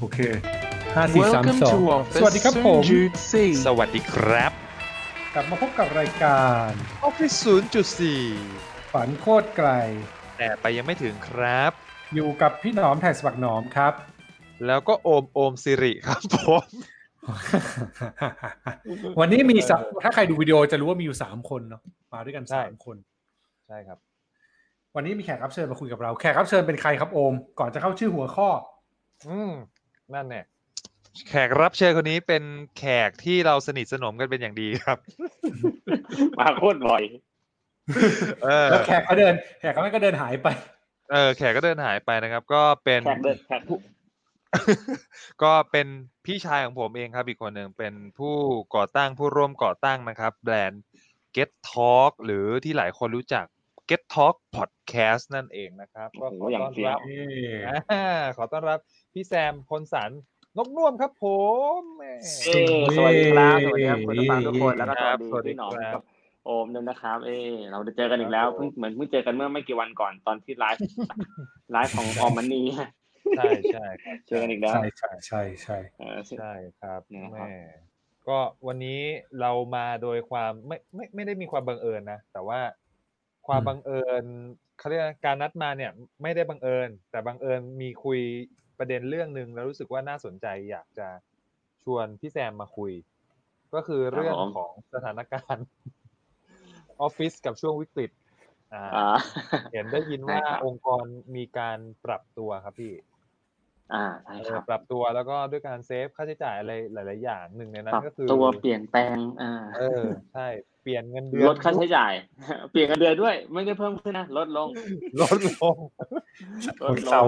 โอเคห้าสี่สามสองสวัสดีครับผม สวัสดีครับ กลับมาพบกับรายการ Office 0.4ฝันโคตรไกล แต่ไปยังไม่ถึงครับ อยู่กับพี่หนอมแท็กสปักหนอมครับ แล้วก็โอมโอมสิริครับผมวันนี้มีสามถ้าใครดูวิดีโอจะรู้ว่ามีอยู่สามคนเนาะมาด้วยกันใช่สามคน ใช่ครับ วันนี้มีแขกรับเชิญมาคุยกับเรา แขกรับเชิญเป็นใครครับโอม ก่อนจะเข้าชื่อหัวข้อ อืม นั่นแน่แขกรับเชิญคนนี้เป็นแขกที่เราสนิทสนมกันเป็นอย่างดีครับ มาโคตรบ่อยเออแล้วแขกก็เดิน แขกก็เดินหายไป เออ แขกก็เดินหายไปนะครับ ก็เป็นแขกเดินแขกก็เป็นพี่ชายของผมเองครับอีกคนหนึ่งเป็นผู้ก่อตั้งผู้ร่วมก่อตั้งนะครับ แบรนด์ Get Talk หรือที่หลายคนรู้จัก Get Talk Podcast นั่นเองนะครับก็โอ้โหขออย่างต้อนเฟี้ยรัวบอ่าขอต้อนรับพี่แซมพลสันนกน่วมครับผมแหมเอ้สวัสดีครับสวัสดีครับคุณผู้ฟังทุกคนแล้วก็สวัสดีครับสวัสดีพี่หนอมครับกับโอมด้วยนะครับ เอ้เราได้เจอกันอีกแล้วครับผมเพิ่งเหมือนเพิ่งเจอกันเมื่อไม่กี่วันก่อนตอนที่ live live ของ aomMONEY ใช่ใช่ครับเจอกันอีกแล้วใช่ใช่ใช่ใช่เออใช่ครับเนี่ยครับแม่ก็วันนี้เรามาโดยความไม่ไม่ไม่ได้มีความบังเอิญนะแต่ว่า ความบังเอิญเขาเรียกว่าการนัดมาเนี่ยไม่ได้บังเอิญ แต่บังเอิญมีคุยประเด็นเรื่องหนึ่งแล้วรู้สึกว่าน่าสนใจอยากจะชวนพี่แซมมาคุย ก็คือเรื่องของสถานการณ์ออฟฟิศกับช่วงวิกฤตอ่าอ่าเห็นได้ยินว่าใช่ครับองค์กรมีการปรับตัวครับพี่ อ่าใช่เอคอรับปรับตัวแล้วก็ด้วยการเซฟค่าใช้จ่ายอะไรหลาย ๆ อย่างหนึ่งในนั้ปรับนก็คือตัวเปลี่ยนแปลงอ่าเออใช่เปลี่ยนเงินเดือนลดค่าใช้จ่าย เปลี่ยนกันเดือนด้วย ไม่ได้เพิ่มขึ้นนะลดลงลดลงลคดนลเศร้าง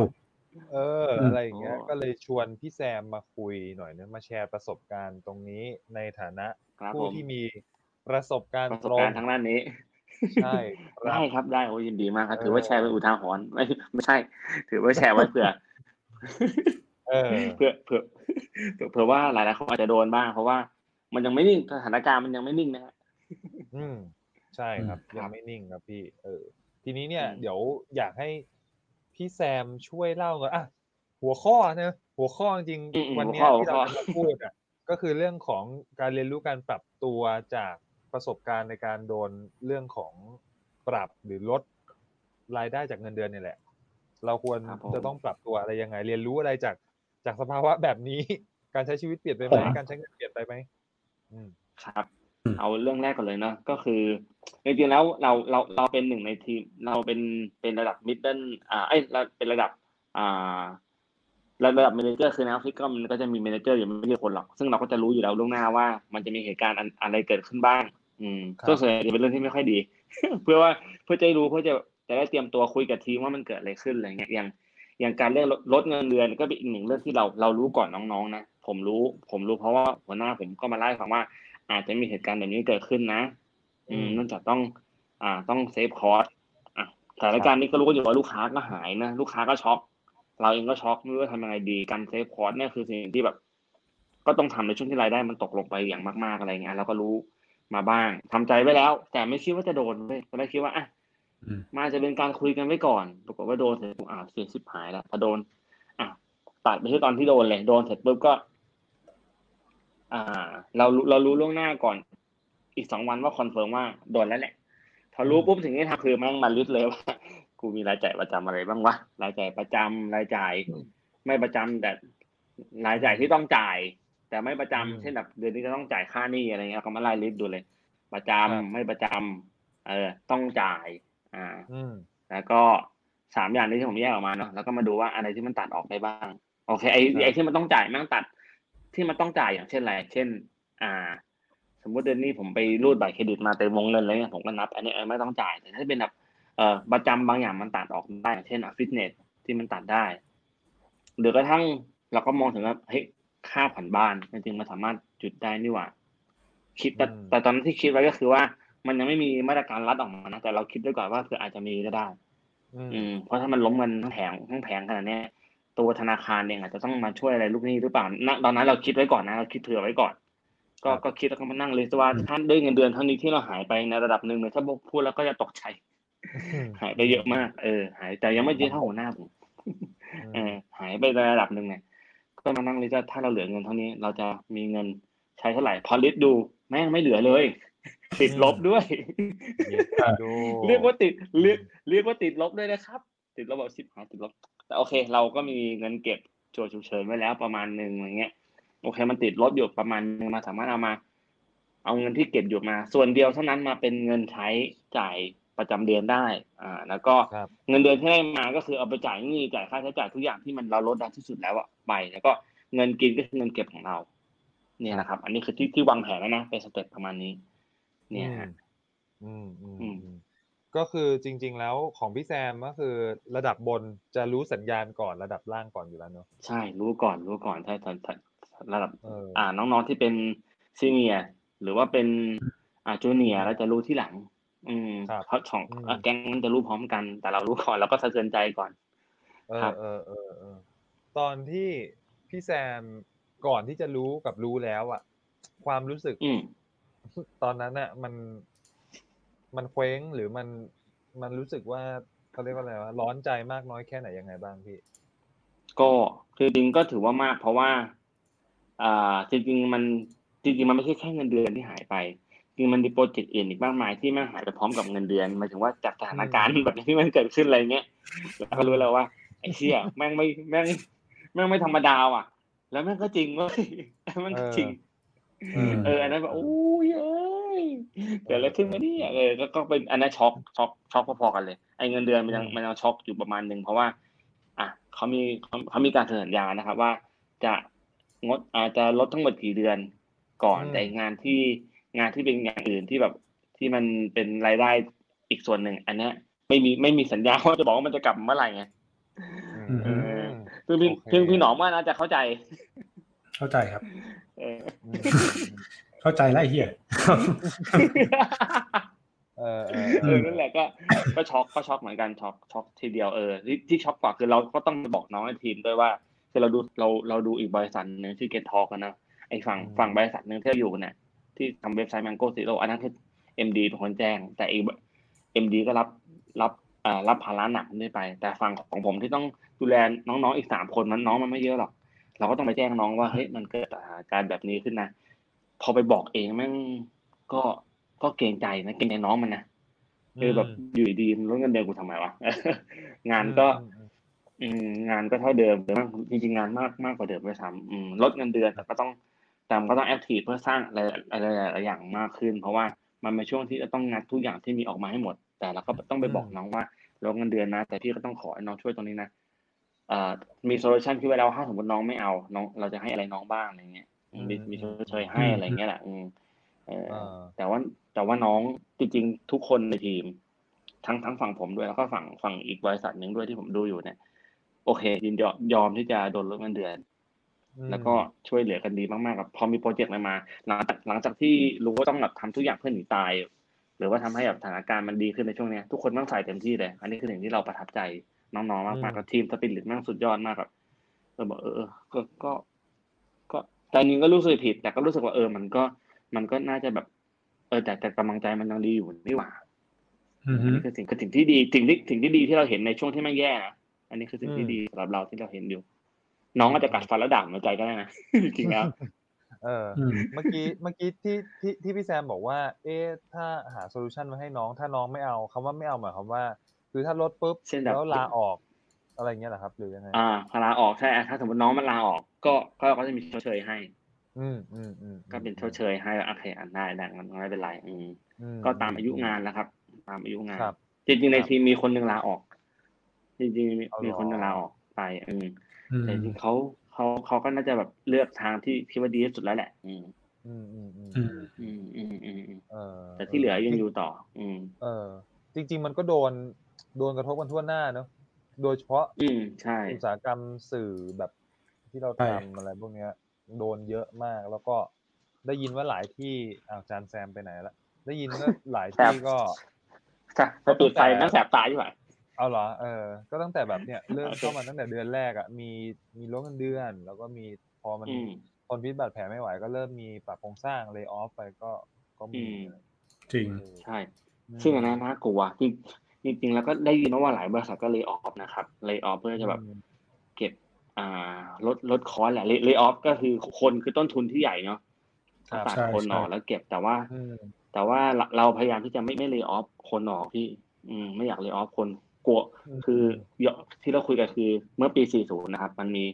เอออืมอะไรอย่างเงี้ยโอ้ก็เลยชวนพี่แซมมาคุยหน่อยนะมาแชร์ประสบการณ์ตรงนี้ในฐานะครับผู้ผมที่มีประสบการณ์ประสตบรงการณ์ทางด้านนี้ใช่ครัได้บครับได้โอ้ยินดีมากครับเออถือว่าแชร์เป็นอุทาหรณ์ไม่ไม่ใช่ ถือว่าแชร์ไว้เผื่อ เออเผื่อเผื่อเผื่อเผื่อว่าหลายๆคนอาจจะโดนบ้างเพราะว่ามันยังไม่นิ่งสถานการณ์มันยังไม่นิ่งนะฮะอืมใช่ครับอืมยังครับไม่นิ่งครับพี่ เออ ทีนี้เนี่ยอืมเดี๋ยวอยากให้พี่แซมช่วยเล่าก่อนอะหัวข้อนะหัวข้อจริงอืมๆวันหัวเนี้ยข้อหัที่วเราข้อจะมาพูดอะก็คือเรื่องของการเรียนรู้การปรับตัวจากประสบการณ์ในการโดนเรื่องของปรับหรือลดรายได้จากเงินเดือนเนี่ยแหละ เราควรครับผมจะต้องปรับตัวอะไรยังไง เรียนรู้อะไรจากจากสภาวะแบบนี้ การใช้ชีวิตเปลี่ยนไปไหมผมการใช้เงินเปลี่ยนไปไหมอืมครับอืมเอาเรื่องแรกก่อนเลยเนอะก็คือจริงๆแล้วเราเราเราเป็นหนึ่งในทีม เราเป็นเป็นระดับ middle อ่าเอ้ยเราเป็นระดับ อ่าระดับ manager คือในออฟฟิศก็มันก็จะมี manager อยู่ไม่กี่คนหรอก ซึ่งเราก็จะรู้อยู่แล้วล่วงหน้าว่า มันจะมีเหตุการณ์อันอะไรเกิดขึ้นบ้าง อืมครับซึ่งส่วนใหญ่จะเป็นเรื่องที่ไม่ค่อยดี เพื่อว่าเพื่อจะได้รู้เพื่อจะ จะได้เตรียมตัวคุยกับทีมว่ามันเกิดอะไรขึ้นอะไรเงี้ยอย่างอย่างการเรื่องลดลดเงินเดือนก็เป็นอีกหนึ่งเรื่องที่เราเรารู้ก่อนน้องๆนะผมรู้ ผมรู้เพราะว่าหัวหน้าผมก็มาเล่าให้ฟังว่า อาจจะมีเหตุการณ์แบบนี้เกิดขึ้นนะ อืมอืมเนื่องจากต้อง อ่าต้อง save cost อะสถานการณ์นี้ก็รู้กันอยู่ว่าลูกค้าก็หายนะลูกค้าก็ช็อก เราเองก็ช็อกไม่รู้จะทำยังไงดีการ save cost เนี่ยคือสิ่งที่แบบ ก็ต้องทำในช่วงที่รายได้มันตกลงไปอย่างมากๆอะไรเงี้ยเราก็รู้มาบ้างทำใจไว้แล้ว แต่ไม่คิดว่าจะโดนเลยตอนแรกคิดว่าอะ อืมมาจะเป็นการคุยกันไว้ก่อน ปรากฏว่าโดนเสร็จปุ๊บอ่าเหี้ยชิบหายแล้วพอโดน อะตัดไปที่ตอนที่โดนเลย โดนเสร็จปุ๊บก็ อ่า เรารู้เรารู้ล่วงหน้าก่อน อีกสองวันว่า confirm ว่าโดนแล้วแหละพอรู้ปุ๊บสิ่งที่ทำคือแม่งมา list เลยว่ากูมีรายจ่ายประจำอะไรบ้างวะรายจ่ายประจำรายจ่าย ไม่ประจำแต่รายจ่ายที่ต้องจ่าย แต่ไม่ประจำอืมเช่นแบบเดือนนี้จะต้องจ่ายค่าหนี้อะไรเงี้ยก็มาไล่ลิสต์ดูเลย ประจำครับไม่ประจำเออ ต้องจ่าย อ่าอืมแล้วก็สามอย่างนี้ที่ผมแยกออกมาเนาะแล้วก็มาดูว่าอะไรที่มันตัดออกได้บ้าง โอเคไอ้ครับไอ้ที่มันต้องจ่ายแม่งตัด ที่มันต้องจ่ายอย่างเช่นอะไรเช่น อ่า สมมติเดือนนี้ผมไปรูดบัตรเครดิตมาเต็มวงเงินเลยเนี่ยผมก็นับ อันนี้เออไม่ต้องจ่ายแต่ถ้าเป็นแบบเอ่อประจำบางอย่างมันตัดออกได้อย่างเช่นอะฟิตเนสที่มันตัดได้หรือกระทั่งเราก็มองถึงว่าเฮ้ยค่าผ่อนบ้านจริงๆมันสามารถจุดได้นี่หว่าคิดแต่อืมแต่ตอนนั้นที่คิดไว้ก็คือว่า มันยังไม่มีมาตรการรัดออกมานะแต่เราคิดไว้ก่อนว่าเผื่ออาจจะมีก็ได้อืมอืม เพราะถ้ามันล้มกันทั้งแผงทั้งแผงขนาดเนี้ยตัวธนาคารเองอาจจะต้องมาช่วยอะไรลูกหนี้หรือเปล่าณตอนนั้นเราคิดไว้ก่อนนะเราคิดเผื่อไว้ก่อน ก็ครับก็คิดแล้วก็มานั่งเลยว่าท่านด้วยเงินเดือนเท่านี้ที่เราหายไปในระดับหนึ่งเนี่ยถ้าพูดแล้วก็จะตกใจหายไปเยอะมากเออ หายแต่ยังไม่เยอะเท่าหัวหน้าผมเออ หายไปในระดับหนึ่งเนี่ยก็มานั่ง list ว่าถ้าเราเหลือเงินเท่านี้ เราจะมีเงินใช้เท่าไหร่พอ list ดูแม่งไม่เหลือเลย ติดลบด้วยเย็ดดูเรียกว่าติดเรียกเรียกว่าติดลบด้วยนะครับ ติดลบแบบชิบหายติดลบ แต่โอเค เราก็มีเงินเก็บเผื่อฉุกเฉินไว้แล้วประมาณหนึ่งอย่างเงี้ย โอเค มันติดลบอยู่ประมาณนึงมาสามารถเอามา เอาเงินที่เก็บอยู่มา ส่วนเดียวเท่านั้นมาเป็นเงินใช้จ่ายประจำเดือนได้ อ่า แล้วก็ครับเงินเดือนที่ได้มาก็คือเอาไปจ่ายหนี้จ่ายค่าใช้จ่ายทุกอย่างที่มันเราลดได้ที่สุดแล้วอะไป แล้วก็เงินกินก็คือเงินเก็บของเรา เนี่ยนะครับ อันนี้คือที่ที่วางแผนแล้วนะเป็นสเต็ปประมาณนี้ เนี่ยฮะอืมอืมอืมอืมก็คือจริง ๆ แล้วของพี่แซมก็คือระดับบนจะรู้สัญญาณก่อนระดับล่างก่อนอยู่แล้วเนอะใช่รู้ก่อนรู้ก่อนใช่ตอนระดับเอออ่าน้องๆที่เป็นซีเนียหรือว่าเป็นอ่าจูเนียเราจะรู้ที่หลัง อืมครับเพราะสองอืมอะแก๊งมันจะรู้พร้อมกัน แต่เรารู้ก่อนเราก็สะเทือนใจก่อนเอครัอบเออเออเออตอนที่พี่แซมก่อนที่จะรู้กับรู้แล้วอะความรู้สึกอืม ตอนนั้นน่ะ มันมันเคว้งหรือมันมันรู้สึกว่าเขาเรียกว่าอะไรวะร้อนใจมากน้อยแค่ไหนยังไงบ้างพี่ ก็คือจริงก็ถือว่ามากเพราะว่า อ่า จริงๆมันจริงๆมันไม่ใช่แค่เงินเดือนที่หายไปจริงมันมีโปรเจกต์อื่นอีกมากมายที่แม่งหายไปพร้อมกับเงินเดือนหมายถึงว่าจากสถานการณ์อืมแบบนี้ที่มันเกิดขึ้นอะไรเงี้ยแล้วก็รู้แล้วว่าไอ้เชี่ยแม่งไม่แม่งแม่งไม่ธรรมดาว่ะ แล้วแม่งก็จริงเว้ยแม่งก็จริง เออเอออันนั้นแบบโอ้ยเอ้ยเกิดอะไรขึ้นมาเนี่ยเออก็ก็เป็นอันนั้นช็อกช็อกช็อกพอๆกันเลยไอ้เงินเดือนมันยังอืมมันยังช็อกอยู่ประมาณหนึ่งเพราะว่า อะเขามีเขาเขามีการเซ็นสัญญานะครับ ว่าจะงดอาจจะลดทั้งหมดกี่เดือนก่อนอืมแต่งานที่งานที่เป็นอย่างอื่นที่แบบที่มันเป็นรายได้อีกส่วนหนึ่งอันเนี้ยไม่มีไม่มีสัญญาว่าจะบอกว่ามันจะกลับเมื่อไหร่ไงอืมเออซึ่งพี่โอเคซึ่งพี่หนอมว่าน่าจะเข้าใจ เข้าใจครับ เอออืมเข้าใจแล้วไอ้เหี้ยเออเออเออนั่นแหละก็ก็ช็อกก็ช็อกเหมือนกันช็อกช็อกทีเดียวเออที่ที่ช็อกกว่าคือเราก็ต้องไปบอกน้องในทีมด้วยว่าคือเราดูเราเราดูอีกบริษัทหนึ่งที่เกตทอกันนะไอ้ฝั่งฝั่งบริษัทหนึ่งที่เราอยู่เนี่ยที่ทำเว็บไซต์ Mango Zero อันนั้นคือ MD เป็นคนแจ้ง แต่อีก MD ก็รับรับอ่ารับภาระหนักนี่ไป แต่ฝั่งของผมที่ต้องดูแลน้องๆอีกสามคนมันน้องมันไม่เยอะหรอก เราก็ต้องไปแจ้งน้องว่าเฮ้ยมันเกิดสถานการณ์แบบนี้ขึ้นนะพอไปบอกเองแม่งก็ก็เกรงใจนะเกรงใจน้องมันนะคือแบบอยู่ดีๆมันลดเงินเดือนกูทำไมวะงานก็อืมอืมอืมงานก็เท่าเดิมหรือมากจริงๆงานมากมากกว่าเดิมด้วยซ้ำอืมลดเงินเดือนแต่ก็ต้องแต่มันก็ต้องแอคทีฟเพื่อสร้างอะไรอะไรหลายๆอย่างมากขึ้น เพราะว่ามันเป็นช่วงที่จะต้องงัดทุกอย่างที่มีออกมาให้หมด แต่เราก็ต้องไปบอกน้องว่าลดเงินเดือนนะ แต่พี่ก็ต้องขอให้น้องช่วยตรงนี้นะเอ่อ มี solution ที่ไว้แล้วถ้าสมมติน้องไม่เอา น้องเราจะให้อะไรน้องบ้างอะไรเงี้ยอืมมีมีชดเชยให้อะไรเงี้ยแหละอืมเออเออแต่ว่าแต่ว่าน้องจริงๆทุกคนในทีม ทั้งทั้งฝั่งผมด้วยแล้วก็ฝั่งฝั่งอีกบริษัทหนึ่งด้วยที่ผมดูอยู่เนี่ย โอเคยินยอมยอมที่จะโดนลดเงินเดือนอืมแล้วก็ช่วยเหลือกันดีมากๆกับพอมี project อะไรมาหลังจากหลังจากที่รู้ว่าต้องแบบทำทุกอย่างเพื่อหนีตาย หรือว่าทำให้แบบสถานการณ์มันดีขึ้นในช่วงเนี้ยทุกคนต้องใส่เต็มที่เลย อันนี้คือสิ่งที่เราประทับใจ น้องๆมากๆกับทีมสปิริตแม่งสุดยอดมากแบบเออบอกเออเออก็ก็ ก็ใจหนึงก็รู้สึกผิด แต่ก็รู้สึกว่าเออ มันก็ มันก็น่าจะแบบ เออแต่แต่กำลังใจมันยังดีอยู่นี่หว่าอืออัฮึนนี้คือสิ่งคือสิ่งที่ดีสิ่งที่สิ่งที่ดีที่เราเห็นในช่วงที่ไม่แย่นะอันนี้คือสิ่งที่อืมดีสำหรับเราที่เราเห็นอยู่ น้องอาจจะกัดฟันแล้วด่าหัวใจก็ได้นะจริงๆแล้วเอออืมเมื่อกี้เมื่อกี้ที่ที่ที่พี่แซมบอกว่า เอ๊ะถ้าหา solution มาให้น้องถ้าน้องไม่เอาคำว่าไม่เอาหมายความว่า คือถ้าลดปุ๊บเช่นแบบแล้วลาออกอะไรเงี้ยเหรอครับหรือยังไงอ่าพอลาออกใช่อะถ้าสมมติน้องมันลาออก ก็ก็ก็จะมีชดเชยให้ อืมอืมอืมก็เป็นชดเชยให้โอเคอันได้ได้มันไม่เป็นไรอืมอืมก็ตามอายุงานแล้วครับ ตามอายุงานครับจริงๆในครับทีมมีคนหนึ่งลาออก จริงๆมีเอาเหรอมีคนหนึ่งลาออกไปอืมอืมแต่จริงๆเขาเขาเขาก็น่าจะแบบเลือกทางที่คิดว่าดีที่สุดแล้วแหละ อืมอืมอืมอืมอืมอืมอืมอืมอืมเออแต่ที่เหลือยังอยู่ต่อ อืม เออ จริง ๆ มันก็โดน โดนกระทบกันทั่วหน้าเนอะโดยเฉพาะอืมใช่อุตสาหกรรมสื่อแบบที่เราใช่ทำอะไรพวกเนี้ย โดนเยอะมากแล้วก็ได้ยินว่าหลายที่อ้าวอาจารย์แซมไปไหนละได้ยินว่าหลายที่ก็ถ้าถ้าปิดไฟนั่งแสบตาอยู่ไหมเอาเหรอเออ ก็ตั้งแต่แบบเนี้ยเริ่มเข้ามาตั้งแต่เดือนแรกอะมีมีลดเงินเดือน แล้วก็มีพอมันอืมทนพิษบาดแผลไม่ไหว ก็เริ่มมีปรับโครงสร้างเลยออฟไปก็ก็มีอืมจริงเออใช่อืมซึ่งอันนั้นน่ากลัวจริง จริงๆ แล้วก็ได้ยินมาว่าหลายบริษัทก็เลยออฟนะครับเลยออฟเพื่อจะแบบอืมเก็บอ่าลดลดคอสแหละเลย์ออฟก็คือคนคือต้นทุนที่ใหญ่เนาะครับตัดใช่คนออกใช่แล้วเก็บแต่ว่าอืมแต่ว่าเราเราพยายามที่จะไม่ไม่ layoff คนออกพี่ อืมไม่อยาก layoff คนกลัวอืมคือเยอะที่เราคุยกันคือเมื่อปี 40 นะครับ มันมี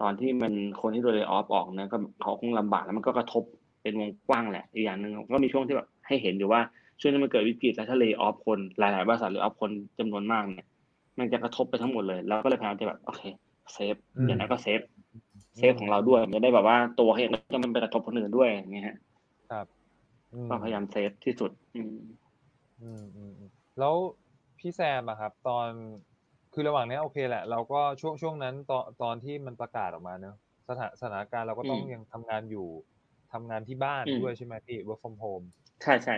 ตอนที่มันคนที่โดน layoff ออกนะก็เขาคงลำบากแล้วมันก็กระทบเป็นวงกว้างแหละอีกอย่างหนึ่งก็มีช่วงที่แบบให้เห็นอยู่ว่า ช่วงนี้มันเกิดวิกฤตแล้วถ้า layoff คนหลายๆบริษัท layoff คนจำนวนมากเนี่ย มันจะกระทบไปทั้งหมดเลยเราก็เลยพยายามจะแบบโอเคsave อืมอย่างนั้นก็ save save ของเราด้วยมันจะได้แบบว่าตัวเขาเองแล้วก็มันไปกระทบคนอื่นด้วยอย่างเงี้ยฮะครับอืมก็พยายาม save ที่สุดอืมอืมอืมอืมแล้วพี่แซมอะครับ ตอนคือระหว่างเนี้ยโอเคแหละ เราก็ช่วงช่วงนั้นตอนตอนที่มันประกาศออกมาเนอะสถานสถานการณ์เราก็ต้องอืมยังทำงานอยู่ทำงานที่บ้านอืมด้วยใช่ไหมพี่ work from home ใช่ใช่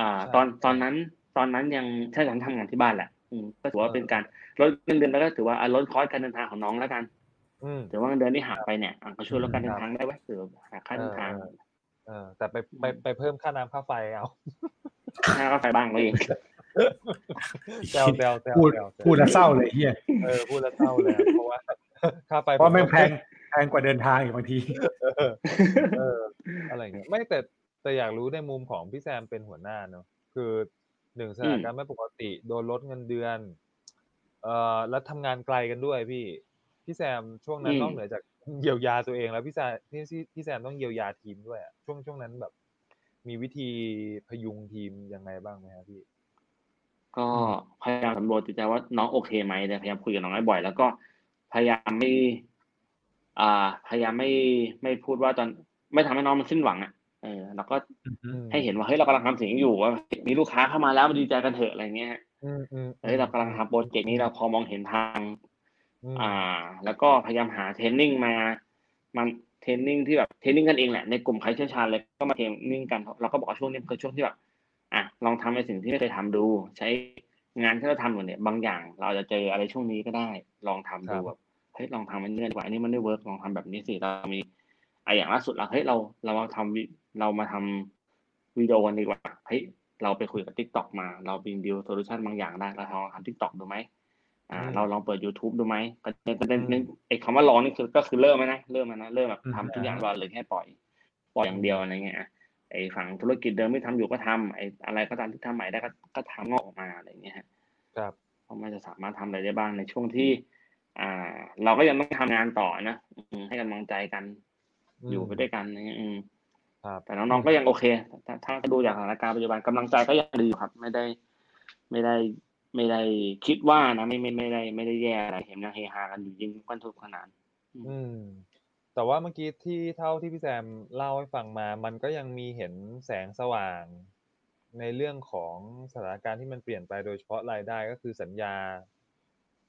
อ่าใช่ตอนใช่ตอนนั้นตอนนั้นยังใช่ฉันทำงานที่บ้านแหละ อืมก็ถือว่าเออเป็นการลดเงินเดือนแล้วก็ถือว่าอะลดคอสการเดินทางของน้องแล้วกันอืมถือว่าเงินเดือนที่หักไปเนี่ยอะก็ช่วยลดการเดิคนรับทางได้ไว้หรือหักค่าเดินทางเออเออแต่ไปไปไปเพิ่มค่าน้ำค่าไฟเอาค่าก็ไฟบ้างก็เองแซวแซวแซวพูดแซวแซวพูดแล้วเศร้าเลยเฮียเออพูดแล้วเศร้าเลยอะเพราะว่าค่าไฟเพราะแม่งแพงแพงกว่าเดินทางอีกบางที เออเอออะไรอย่างเงี้ยไม่แต่ แต่อยากรู้ในมุมของพี่แซมเป็นหัวหน้าเนอะคือหนึ่งสถานการณ์ไม่ปกติโดนลดเงินเดือน เอ่อแล้วทำงานไกลกันด้วยพี่ พี่แซมช่วงนั้นอืมนอกเหนือจากเยียวยาตัวเองแล้วพี่แซมพี่พี่พี่แซมต้องเยียวยาทีมด้วยอะช่วงช่วงนั้นแบบ มีวิธีพยุงทีมยังไงบ้างไหมครับพี่ ก็พยายามสำรวจจิตใจว่าน้องโอเคไหมเนี่ยพยายามคุยกับน้องให้บ่อย แล้วก็พยายามไม่ อ่า พยายามไม่ไม่พูดว่าตอน ไม่ทำให้น้องมันสิ้นหวังอะ เออแล้วก็ให้เห็นว่าเฮ้ยเรากำลังทำสิ่งนี้อยู่ว่ามีลูกค้าเข้ามาแล้วมาดีใจกันเถอะอะไรเงี้ยฮะอืมอืมเฮ้ยเรากำลังทำ project นี้เราพอมองเห็นทางอืมอ่า แล้วก็พยายามหา training มา มัน training ที่แบบ training กันเองแหละในกลุ่มใครเชี่ยวชาญเลยก็มา training กันเราก็บอกว่าช่วงนี้คือช่วงที่แบบอะลองทำในสิ่งที่ไม่เคยทำดู ใช้งานที่เราทำอยู่เนี่ย บางอย่างเราอาจจะเจออะไรช่วงนี้ก็ได้ ลองทำดูแบบเฮ้ยลองทำมันเงื่อนกว่าอันนี้มันไม่ work ลองทำแบบนี้สิเรามีไอะอย่างล่าสุดเราเฮ้ยเราเรามาทำวิ เรามาทำวิดีโอกันดีกว่าเฮ้ยเราไปคุยกับ TikTok มา เรา build solution บางอย่างได้เราลองทำ t ิ k t o k ดูไหมอ่าอืมเราลองเปิด YouTube ดูไหมประเด็นประเด็นนไอ้คำว่าลองนี่คือก็คือเริ่มแล้วนะเริ่มแล้วนะเริ่มแบบอืมทำทุกอย่างเราเลยแค่ปล่อย ปล่อยอย่างเดียวอะไรเงี้ยอะไอ้ฝั่งธุรกิจเดิมที่ทำอยู่ก็ทำไอ้อะไรก็ตามที่ทำใหม่ได้ก็ก็ทำงอกออกมาอะไรเงี้ยฮะครับเพราะมันจะสามารถทำอะไรได้บ้างในช่วงที่ อ่า เราก็ยังต้องทำงานต่อนะอืมให้กำลังใจกัน อยู่ไปด้วยกันอะไรเงี้ยอืมครับ แต่น้องๆก็ยังโอเคถ้าถ้าดูจากสถานการณ์ปัจจุบันกำลังใจก็ยังดีอยู่ครับ ไม่ได้ไม่ได้ไม่ได้คิดว่านะไม่ไม่ไม่ได้ไม่ได้แย่อะไรเห็นยังเฮฮากันอยู่ยิงกันทุกขนาดอืม แต่ว่าเมื่อกี้ที่เท่าที่พี่แซมเล่าให้ฟังมา มันก็ยังมีเห็นแสงสว่าง ในเรื่องของสถานการณ์ที่มันเปลี่ยนไปโดยเฉพาะรายได้ก็คือสัญญา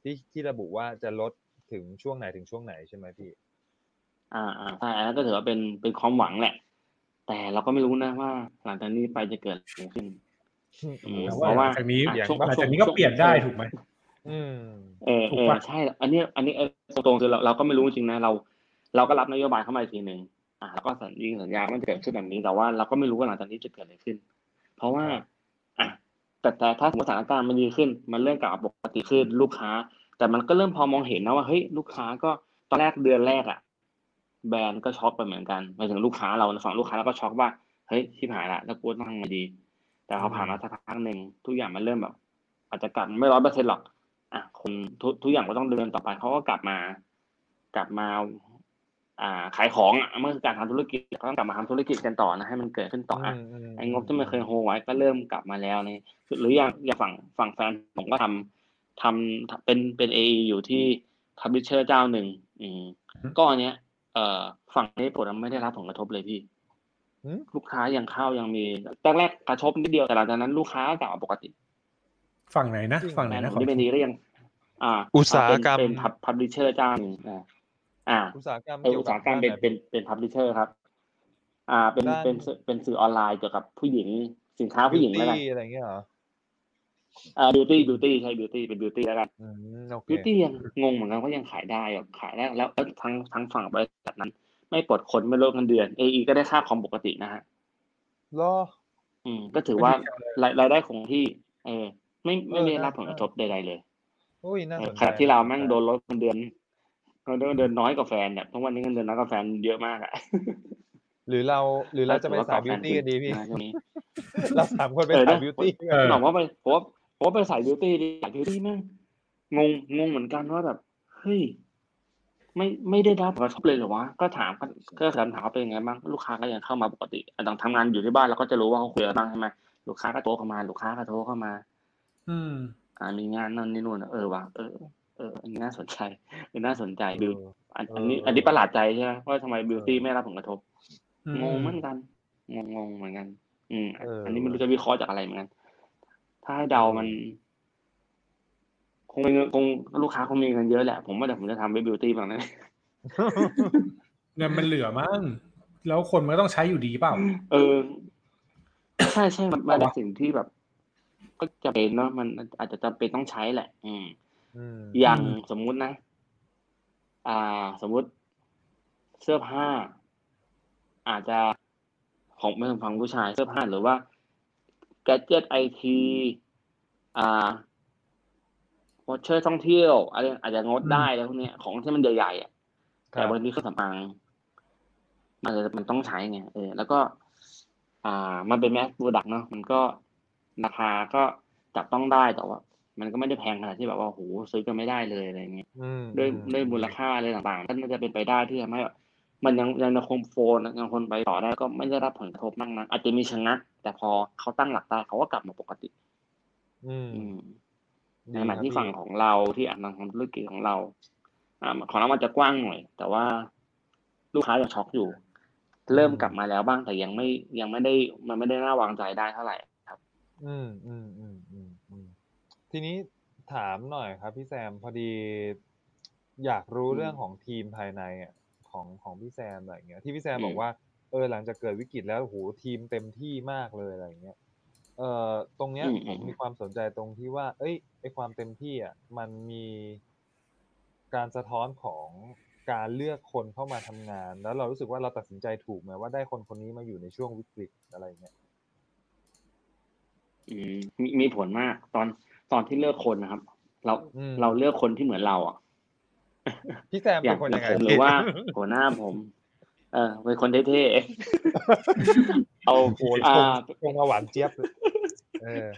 ที่ที่ระบุว่าจะลดถึงช่วงไหนถึงช่วงไหนใช่ไหมพี่ อ่าอ่าใช่อันนั้นก็ถือว่าเป็นเป็นความหวังแหละ แต่เราก็ไม่รู้นะว่า หลังจากนี้ไปจะเกิดอะไรขึ้นอืมแต่เพว่าราะหว่าลังจากนี้อะช่วงหลังจากนี้ก็เปลี่ยนได้ถูกไหมอืมเออถูเอกอปะใช่ อันนี้ อันนี้เออตรงๆคือเราเราก็ไม่รู้จริงๆนะเรา เราก็รับนโยบายเข้ามาอีกทีหนึ่งอ่าแล้วก็สัญญิงสัญญาว่ามันจะเกิดขึ้นแบบนี้แต่ว่าเราก็ไม่รู้ว่าหลังจากนี้จะเกิดอะไรขึ้น เพราะว่าครับอะแต่แต่ถ้าสมมติสถานการณ์มันดีขึ้น มันเริ่มกลับมาปกติขึ้นลูกค้า แต่มันก็เริ่มพอมองเห็นนะว่าเฮ้ยลูกค้าก็ตอนแรกเดือนแรกอะ แบรนด์ก็ช็อกไปเหมือนกันหมายถึงลูกค้าเราฝั่งลูกค้าเราก็ช็อกว่าเฮ้ยชิบหายละแล้วกูต้องทำไงดี แต่พอผ่านมาสักพักหนึ่งทุกอย่างมันเริ่มแบบ อาจจะกลับไม่ร้อยเปอร์เซ็นต์หรอกอะคนทุกทุกอย่างก็ต้องเดินต่อไปเขาก็กลับมา กลับมา อ่า ขายของอะเมื่อคือการทำธุรกิจก็ต้องกลับมาทำธุรกิจกันต่อนะให้มันเกิดขึ้นต่ออะมมไอ้งบที่ไม่เคยโฮไว้ก็เริ่มกลับมาแล้วนี่หรืออย่างอย่างฝั่งฝั่งแฟนผมก็ทำทำเป็นเป็นเออยู่ที่พับลิเชอร์เจ้าหนึ่งอืมอืมก็อันเนี้ย เอ่อฝั่งนี้ผมไม่ได้รับผลกระทบเลยพี่อืมลูกค้ายังเข้ายังมีแรกแรกๆกระทบนิดเดียวแต่หลังจากนั้นลูกค้าก็กลับมาปกติ ฝั่งไหนนะฝั่งไหนแฟนนะผขมอที่เป็นนี้ก็ยังอ่า อุตสาหกรรมเป็นเป็นพับลิเชอร์เจ้าหนึ่งอ่าอ่า อุตสาหกรรมเออเกี่ยอุวตกัสาบหกรรมเป็นด้านไหเป็นเป็นพับลิเชอร์ครับ อ่า เป็นด้านเป็นสื่อเป็นสื่อออนไลน์เกี่ยวกับผู้หญิงสินค้าผู้หญิงแล้วกัน beauty อะไรเงี้ยเหรอ อ่าบิวตี้บิวตี้ใช่บิวตี้เป็นบิวตี้แล้วกันอืมโอเคบิวตี้ยังงงเหมือนกันว่ายังขายได้แบบขายได้แล้วแล้วทั้งทั้งฝั่งบริษัทนั้น ไม่ปลดคนไม่ลดเงินเดือน AE ก็ได้ค่าคอมปกตินะฮะรออืม ก็ถือว่ารายรายได้ของที่ เออ ไม่ไม่เออได้รับน่าผลกระทบใดๆเลยอุ้ยน่าเอสอนใจขณะที่เราแม่งโดนลดเงินเดือนเงินเดือนเดือนน้อยกว่าแฟนเนี่ยทุกวันนี้เงินเดือนน้อยกว่าแฟนเยอะมากอะหรือเราหรือเราจะไปสายบิวตี้กันดีพี่ช่วงนี้เราสามคนไปเออสายนะบิวตี้เออบอกว่าไปผมว่า ผมว่าไปสายบิวตี้ดีสายบิวตี้แม่งงงงงเหมือนกันว่าแบบเฮ้ยไม่ไม่ได้รับผลกระทบเลยเหรอวะก็ถามก็ก็ถามถามว่าเป็นยังไงบ้างลูกค้าก็ยังเข้ามาปกติอะต้องทำงานอยู่ที่บ้านเราก็จะรู้ว่าเขาคุยอะไรบ้างใช่ไหมลูกค้าก็โทรเข้ามา ลูกค้าก็โทรเข้ามา อืม อ่ามีงานนั่นนี่นู่นเออว่ะเออเอออันนี้น่าสนใจอันนี้น่าสนใจบิวอันอันนี้เอออันนี้ประหลาดใจใช่ไหมว่าทำไมบิวตี้ไม่รับผลกระทบอืงงเหมือนกันงงงๆเหมือนกัน อืมเอออัอันนี้ไม่รู้จะวิเคราะห์จากอะไรเหมือนกัน ถ้าให้เดามัน คงมีเงินคงลูกค้าคงมีเงินเยอะแหละ ผมว่าเดี๋ยวผมจะทำเว็บบิวตี้บ้างนะเงินมันเหลือมั้งแล้วคนมันก็ต้องใช้อยู่ดีเปล่า เออ ใช่ใช่มันมันเป็นสิ่งที่แบบ ก็จะเป็นเนาะมันอาจจะจำเป็นต้องใช้แหละ อืมอืมอย่างอืมสมมุตินะ อ่า สมมุติเสื้อผ้า อาจจะของไม่ของผู้ชายเสื้อผ้าหรือว่า แกจ็ตไอทีอ่า voucher ท่องเที่ยวอะไรอาจจะงดได้แล้วพวกเนี้ยของที่มันใหญ่ๆอะครัแต่บบางทีเครื่องสำอางมันจะมันต้องใช้ไงเออแล้วก็ อ่า มันเป็น mass product เนาะมันก็ราคาก็จับต้องได้แต่ว่า มันก็ไม่ได้แพงขนาดที่แบบว่าโหซื้อกันไม่ได้เลยอะไรเงี้ยอืมด้วยอืมด้วยมูลค่าอะไรต่างๆก็น่าจะเป็นไปได้ที่ทำให้แบบ มันยังยังคง flow ยังคงไปต่อได้ก็ไม่ได้รับผลกระทบมากนะอาจจะมีชะงักแต่พอเขาตั้งหลักได้เขาก็กลับมาปกติ อืมอืมในดีขณะครับที่พี่ฝั่งของเราที่อ่านทางธุรกิจของเรา อ่าของเรามันจะกว้างหน่อย แต่ว่าลูกค้ายังช็อกอยู่ เริ่มกลับมาแล้วบ้างแต่ยังไม่ยังไม่ได้มันไม่ได้น่าวางใจได้เท่าไหร่ครับ อืมอืมอืมอืมอืมทีนี้ถามหน่อยครับ พี่แซมพอดี อยากรู้อืมเรื่องของทีมภายในอะ ของของพี่แซมอะไรอย่างเงี้ยที่พี่แซมอืมบอกว่าเออหลังจากเกิดวิกฤตแล้วโอ้โหทีมเต็มที่มากเลยอะไรอย่างเงี้ยเอ่อตรงเนี้ยอืมผมอืมมีความสนใจตรงที่ว่า เอ้ยไอความเต็มที่อะมันมีการสะท้อนของการเลือกคนเข้ามาทำงาน แล้วเรารู้สึกว่าเราตัดสินใจถูกไหมว่าได้คนคนนี้มาอยู่ในช่วงวิกฤตอะไรอย่างเงี้ยอืมมีมีผลมาก ตอนตอนที่เลือกคนนะครับ เราอืมเราเลือกคนที่เหมือนเราอะ พี่แซมอเป็ย่างนคนอยัย่างงไงผมหพี่รือว่าหัวหน้าผม เออเป็นคนเท่ๆเอาโอ้โหอ่าชงมาหวานเจี๊ยบเลยเออ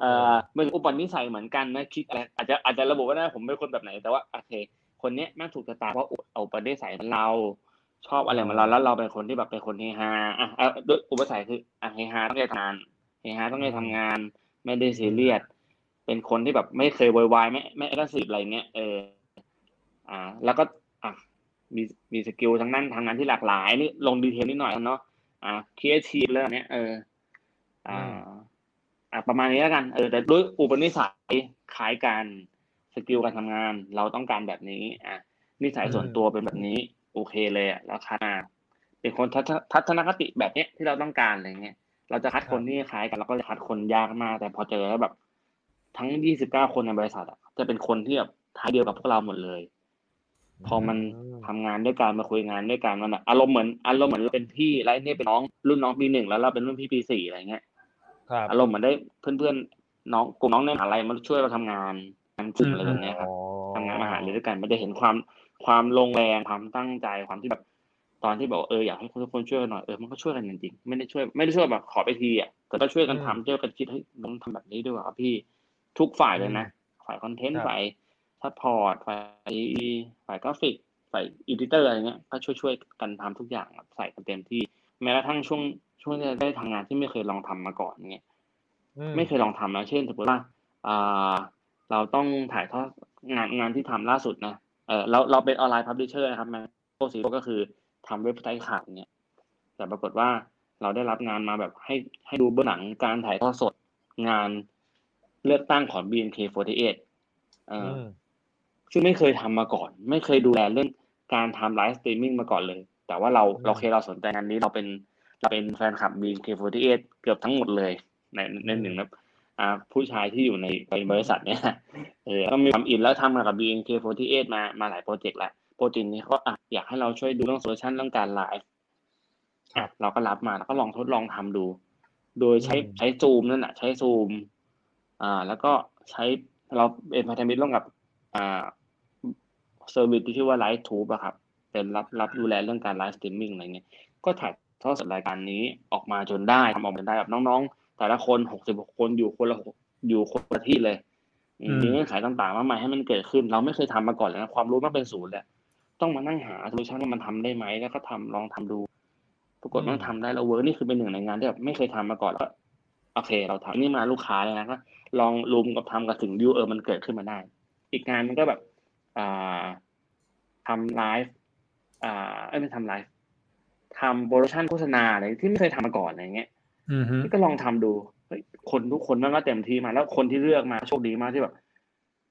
เอ่อมันอุปนิสัยเหมือนกันนะคิดอะไรอาจจะอาจจะระบุว่านะผมเป็นคนแบบไหน แต่ว่าโอเค คนเนี้ยแม่งถูกชะตาเพราะอุปนิสัยเหมือนเราชอบอะไรเหมือนเราแล้วเราเป็นคนที่แบบเป็นคนเฮฮาอะอะด้วยอุปนิสัยคืออะเฮฮาต้องได้ทำงานเฮฮาต้องได้ทำงาน ไม่ได้ซีเรียส เป็นคนที่แบบไม่เคยโวยวายไม่ไม่ gossip อะไรเงี้ยเอออ่า แล้วก็อะมีมี skill ทั้งนั้นทางงานที่หลากหลายนี่ลง detail นิดหน่อยเนาะอ่าครีเอทีฟเรื่องเนี้ยเอออ่าอ่าประมาณนี้แล้วกันเออแต่ด้วยอุปนิสัยคล้ายกัน skill การทำงาน เราต้องการแบบนี้ อะนิสัยส่วนตัวเป็นแบบนี้ โอเคเลยอะแล้วคัดมาเป็นคนทัศทัศนคติแบบเนี้ยที่เราต้องการอะไรเงี้ยเราจะคัดคนที่คล้ายกันเราก็จะคัดคนยากมาก แต่พอเจอแล้วแบบ ทั้งยี่สิบเก้าคนในบริษัทอะจะเป็นคนที่แบบท้ายเดียวกับพวกเราหมดเลย พอมันอืมทำงานด้วยกันมาคุยงานด้วยกันมันอะอารมณ์เหมือนอารมณ์เหมือนเราเป็นพี่แล้วไอ้เนี่ยเป็นน้องรุ่นน้องปีหนึ่งแล้วเราเป็นรุ่นพี่ปีสี่อะไรเงี้ยครับอารมณ์เหมือนได้เพื่อนๆน้องกลุ่มน้องในมหาลัยมาช่วยเราทำงานงานกลุ่มอะไรแบบเนี้ยครับอ๋อทำงานมหาลัยด้วยกันมันจะเห็นความความลงแรงความตั้งใจความที่แบบตอนที่บอกเอออยากให้ทุกคนช่วยกันหน่อยเออมันก็ช่วยกันจริงๆไม่ได้ช่วยไม่ได้ช่วยแบบขอไปทีอะแต่ก็ช่วยกันทำช่วยกันคิดเฮ้ยลองทำแบบนี้ด้วยว่ะพี่ ทุกฝ่ายเลยนะ ฝ่าย content ฝ่าย support ฝ่ายฝ่ายกราฟิก ฝ่าย editor อะไรเงี้ย ก็ช่วยช่วยๆกันทำทุกอย่างใส่กันเต็มที่ แม้กระทั่งช่วงช่วงที่ได้ทำงานที่ไม่เคยลองทำมาก่อนเงี้ยอืมไม่เคยลองทำนะ เช่น สมมติว่าอ่าเราต้องถ่ายทอดงานงานที่ทำล่าสุดนะ เออเราเราเป็น online publisher นะครับ majority ก็คือทำเว็บไซต์ข่าวเนี่ย แต่ปรากฏว่าเราได้รับงานมาแบบให้ให้ดูเบื้องหลังการถ่ายทอดสดงาน เลือกตั้งของ BNK48 เออืมซึ่งไม่เคยทำมาก่อน ไม่เคยดูแลเรื่องการทำ live streaming มาก่อนเลย แต่ว่าเราอืมเราเคยเราสนใจงานนี้เราเป็นเราเป็นแฟนคลับ BNK48 เกือบทั้งหมดเลยในในหนึ่งนะอ่าผู้ชายที่อยู่ในในบริษัทเนี่ยเออก็มีความอินแล้วทำงานกับ BNK48 มามาหลาย project แล้ว project นี้เขาอะอยากให้เราช่วยดูเรื่อง solution เรื่องการไลฟ์ครับเราก็รับมาแล้วก็ลองทดลองทำดู โดยใช้อืมใช้ซูมนั่นแหละใช้ซูม อ่า แล้วก็ใช้เราเป็นพันธมิตรร่วมกับอ่า service ที่ชื่อว่า LiveTube อะครับ เป็นรับรับดูแลเรื่องการ live streaming อะไรเงี้ย ก็ถ่ายทอดสดรายการนี้ออกมาจนได้ทำออกมาจนได้แบบน้องๆ แต่ละคนหกสิบหกคนอยู่คนละอยู่คนละที่เลยมีเงื่อนไขต่างๆมากมายให้มันเกิดขึ้น เราไม่เคยทำมาก่อนเลยนะความรู้มันเป็นศูนย์แหละต้องมานั่งหา solution ว่ามันทำได้ไหมแล้วก็ทำลองทำดู ปรากฏมันทำได้แล้ว work นี่คือเป็นหนึ่งในงานที่แบบไม่เคยทำมาก่อนแล้วโอเค เราทำนี่มาลูกค้าเลยนะก็ ลองร่วมกันทำกันถึง due เออมันเกิดขึ้นมาได้ อีกงานมันก็แบบอ่าทำไลฟ์อ่าไม่ทำไลฟ์ทำ production โฆษณาอะไรที่ไม่เคยทำมาก่อนอะไรเงี้ยอือฮึก็ลองทำดูเฮ้ยคนทุกคนมันก็เต็มที่มาแล้วคนที่เลือกมาโชคดีมากที่แบบ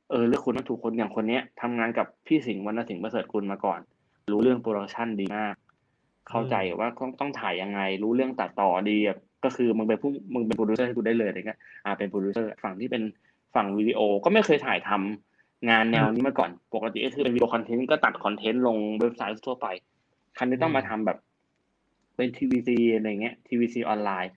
เออเลือกคนต้องถูกคนอย่างคนเนี้ยทำงานกับพี่สิงห์วรรณสิงห์ประเสริฐกุลมาก่อน รู้เรื่อง production ดีมาก เข้าใจว่าต้องต้องถ่ายยังไง รู้เรื่องตัดต่อดีแบบ ก็คือมึงเป็นผู้มึงเป็นโปรดิวเซอร์ให้กูได้เลยอะไรเงี้ยอ่าเป็นโปรดิวเซอร์ฝั่งที่เป็นฝั่งวิดีโอก็ไม่เคยถ่ายทำงานแนวนี้มาก่อน ปกติก็คือเป็นวิดีโอ content ก็ตัด content ลงเว็บไซต์ทั่วไป คราวนี้ต้องมาทำแบบ เป็นทีวีซีอะไรเงี้ยทีวีซีออนไลน์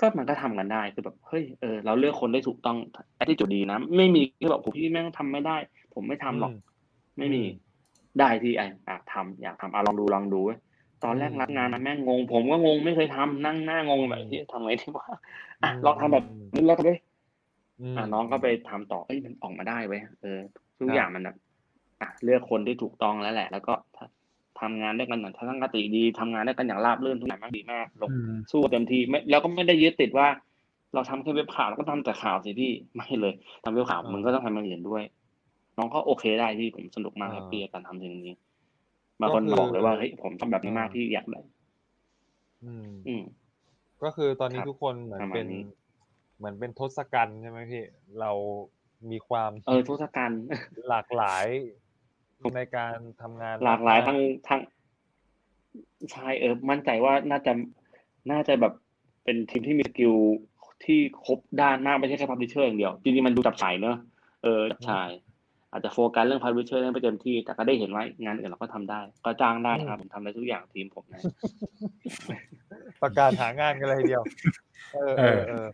ก็มันก็ทำกันได้คือแบบเฮ้ยเออเราเลือกคนได้ถูกต้องแอดดิจูดดีนะ ไม่มีที่แบบผมพี่แม่งทำไม่ได้ ผมไม่ทำหรอก ไม่มีได้ที่ไอ้อะทำอยากทำอะลองดูลองดูเว้ย ตอนแรกรับงานนะแม่งงง ผมก็งงไม่เคยทำนั่งหน้างงแบบที่ทำไงที่ว่าอะลองทำแบบนี้ลองทำด้วยอะน้องก็ไปทำต่อเอ้ยมันออกมาได้เว้ยเออทุกอย่างมันแบบอะเลือกคนที่ถูกต้องแล้วแหละ แล้วก็ทำงานด้วยกันอย่างทัศนคติดีทำงานด้วยกันอย่างราบรื่นทุกอย่างมันดีมากลงอืมสู้เต็มที่ไม่แล้วก็ไม่ได้ยึดติดว่า เราทำแค่เว็บข่าวเราก็ทำแต่ข่าวสิพี่ไม่เลยทำเว็บข่าวอ่ามึมึงก็ต้องทำอย่างอื่นด้วย น้องก็โอเคได้ที่ผมสนุกมากอ่าแฮปปี้กับการทำสิ่งนี้ บางคนก็คือบอกเลยว่าเฮ้ยผมทำแบบนี้มากอ่าที่อยากได้อืมอืมก็คือตอนนี้ครับทุกคนเหมือนประมาณเป็นนี้เหมือนเป็นทศกัณฐ์ใช่ไหมพี่ เรามีความเออทศกัณฐ์หลากหลายในการทำงานหลากหลายมทั้งทั้งใช่เออมั่นใจว่าน่าจะน่าจะแบบเป็นทีมที่มี skill ที่ครบด้านมากไม่ใช่แค่ publisher อย่างเดียวจริงๆมันดูจับฉ่ายเนอะเออจับฉ่าย อาจจะโฟกัสเรื่อง publisher ได้ไม่เต็มที่ แต่ก็ได้เห็นว่างานอื่นเราก็ทำได้ ก็จ้างได้นะครับผมทำได้ทุกอย่างทีมผมนะประกาศหางานกันเลยทีเดียว เออเออเออ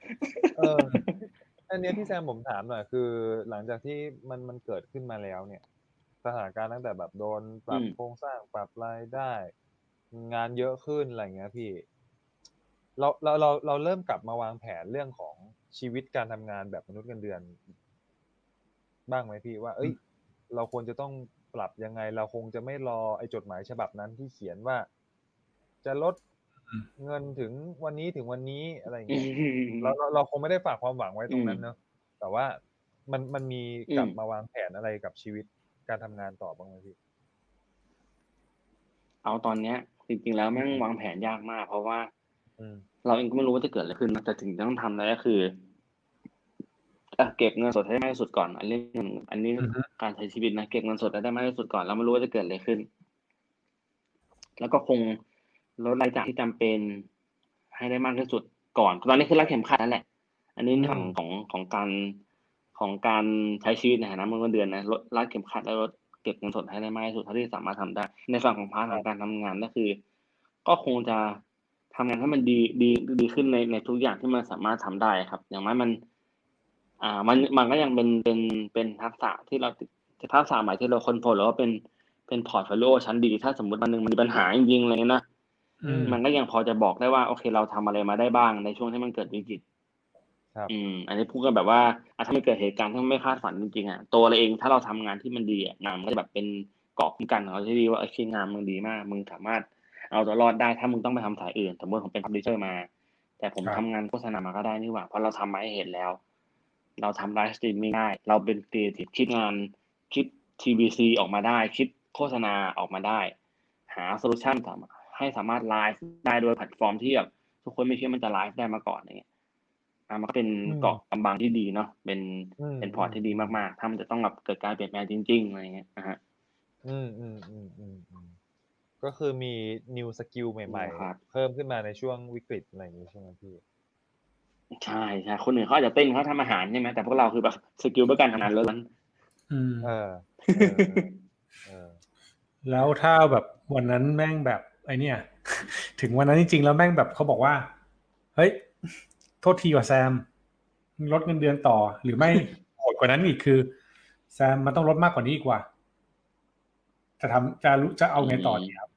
เอออันเนี้ยพี่แซมผมถามหน่อยคือหลังจากที่มันมันเกิดขึ้นมาแล้วเนี่ยสถานการณ์ตั้งแต่แบบโดนปรับอืมโครงสร้างปรับรายได้ งานเยอะขึ้นอะไรอย่างเงี้ยพี่ เราเราเราเราเริ่มกลับมาวางแผนเรื่องของชีวิตการทำงานแบบมนุษย์เงินเดือน บ้างไหมพี่ว่า เอ้ย เราควรจะต้องปรับยังไง เราคงจะไม่รอไอ้จดหมายฉบับนั้นที่เขียนว่า จะลดอืมเงินถึงวันนี้ถึงวันนี้อะไรอย่างเงี้ยเราเราเราคงไม่ได้ฝากความหวังไว้ตรงนั้นเนอะแต่ว่ามันมันมีกลับอืมมาวางแผนอะไรกับชีวิตการทำงานต่อบ้างไหมพี่ เอาตอนเนี้ย จริงๆแล้วแม่งวางแผนยากมาก เพราะว่าอืมเราเองก็ไม่รู้ว่าจะเกิดอะไรขึ้นนะแต่ถึงจะต้องทำแล้วก็คืออะ เก็บเงินสดให้ได้มากที่สุดก่อน อันนี้หนึ่งอันนี้อือฮึการใช้ชีวิตนะเก็บเงินสดให้ได้มากที่สุดก่อนเราไม่รู้ว่าจะเกิดอะไรขึ้น แล้วก็คงลดรายจ่ายที่จำเป็นให้ได้มากที่สุดก่อน ตอนนี้คือรัดเข็มขัดนั่นแหละ อันนี้ในฝั่งของของการของการใช้ชีวิตในฐานะเงินเดือนนะลดรัดเข็มขัดแล้วลดเก็บเงินสดให้ได้มากที่สุดเท่าที่สามารถทำได้ ในฝั่งของพาร์ทของการทำงานก็คือ ก็คงจะทำงานให้มันดีดีดีขึ้นในในทุกอย่างที่มันสามารถทำได้ครับ อย่างน้อยมัน อ่ามันมันก็ยังเป็นเป็นเป็นทักษะที่เราทักษะใหม่ที่เราค้นพบแล้วว่าเป็นเป็น portfolio ชั้นดีถ้าสมมติวันหนึ่งมันมีปัญหาจริงๆเลยนะอืมมันก็ยังพอจะบอกได้ว่าโอเคเราทำอะไรมาได้บ้างในช่วงที่มันเกิดวิกฤตครับอืม อันนี้พูดกันแบบว่าอะถ้ามันเกิดเหตุการณ์ที่มันไม่คาดฝันจริงๆอะตัวเราเองถ้าเราทำงานที่มันดีอะงานมันก็จะแบบเป็นเกราะคุ้มกันของเราที่ดีว่าเฮ้ยงานมึงดีมาก มึงสามารถเอาตัวรอดได้ถ้ามึงต้องไปทำสายอื่นสมมติผมเป็น publisher มา แต่ผมครับทำงานโฆษณามาก็ได้นี่หว่าเพราะเราทำมาให้เห็นแล้ว เราทำ live streaming ได้ เราเป็นครีเอทีฟคิดงานคิด TVC ออกมาได้ คิดโฆษณาออกมาได้ หา solution สามารถให้สามารถไลฟ์ได้โดยแพลตฟอร์มที่แบบทุกคนไม่คิดว่ามันจะไลฟ์ได้มาก่อนอย่างเงี้ยอะมันก็เป็นอืมเกราะกำบังที่ดีเนาะเป็นอืมเป็น port ที่ดีมากๆ ถ้ามันจะต้องแบบเกิดการเปลี่ยนแปลงจริงๆอะไรเงี้ยนะฮะอืมอืมอืมอืมอืมก็คือมี new skill ใหม่ครับๆเพิ่มขึ้นมาในช่วงวิกฤตอะไรอย่างนี้ใช่ไหมพี่ ใช่ใช่คนอื่นเขาอาจจะเต้นเขาทำอาหารใช่ไหมแต่พวกเราคือแบบ skill เพื่อการทำงานล้วนอืมเออเออเออ แล้วถ้าแบบวันนั้นแม่งแบบไอเนี่ย ถึงวันนั้นจริงๆแล้วแม่งแบบเขาบอกว่า เฮ้ย โทษทีว่ะแซม ลดเงินเดือนต่อ หรือไม่โหดกว่านั้นอีกคือ แซมมันต้องลดมากกว่านี้อีกว่า จะทำจะรู้จะเอาไงต่อดีครับ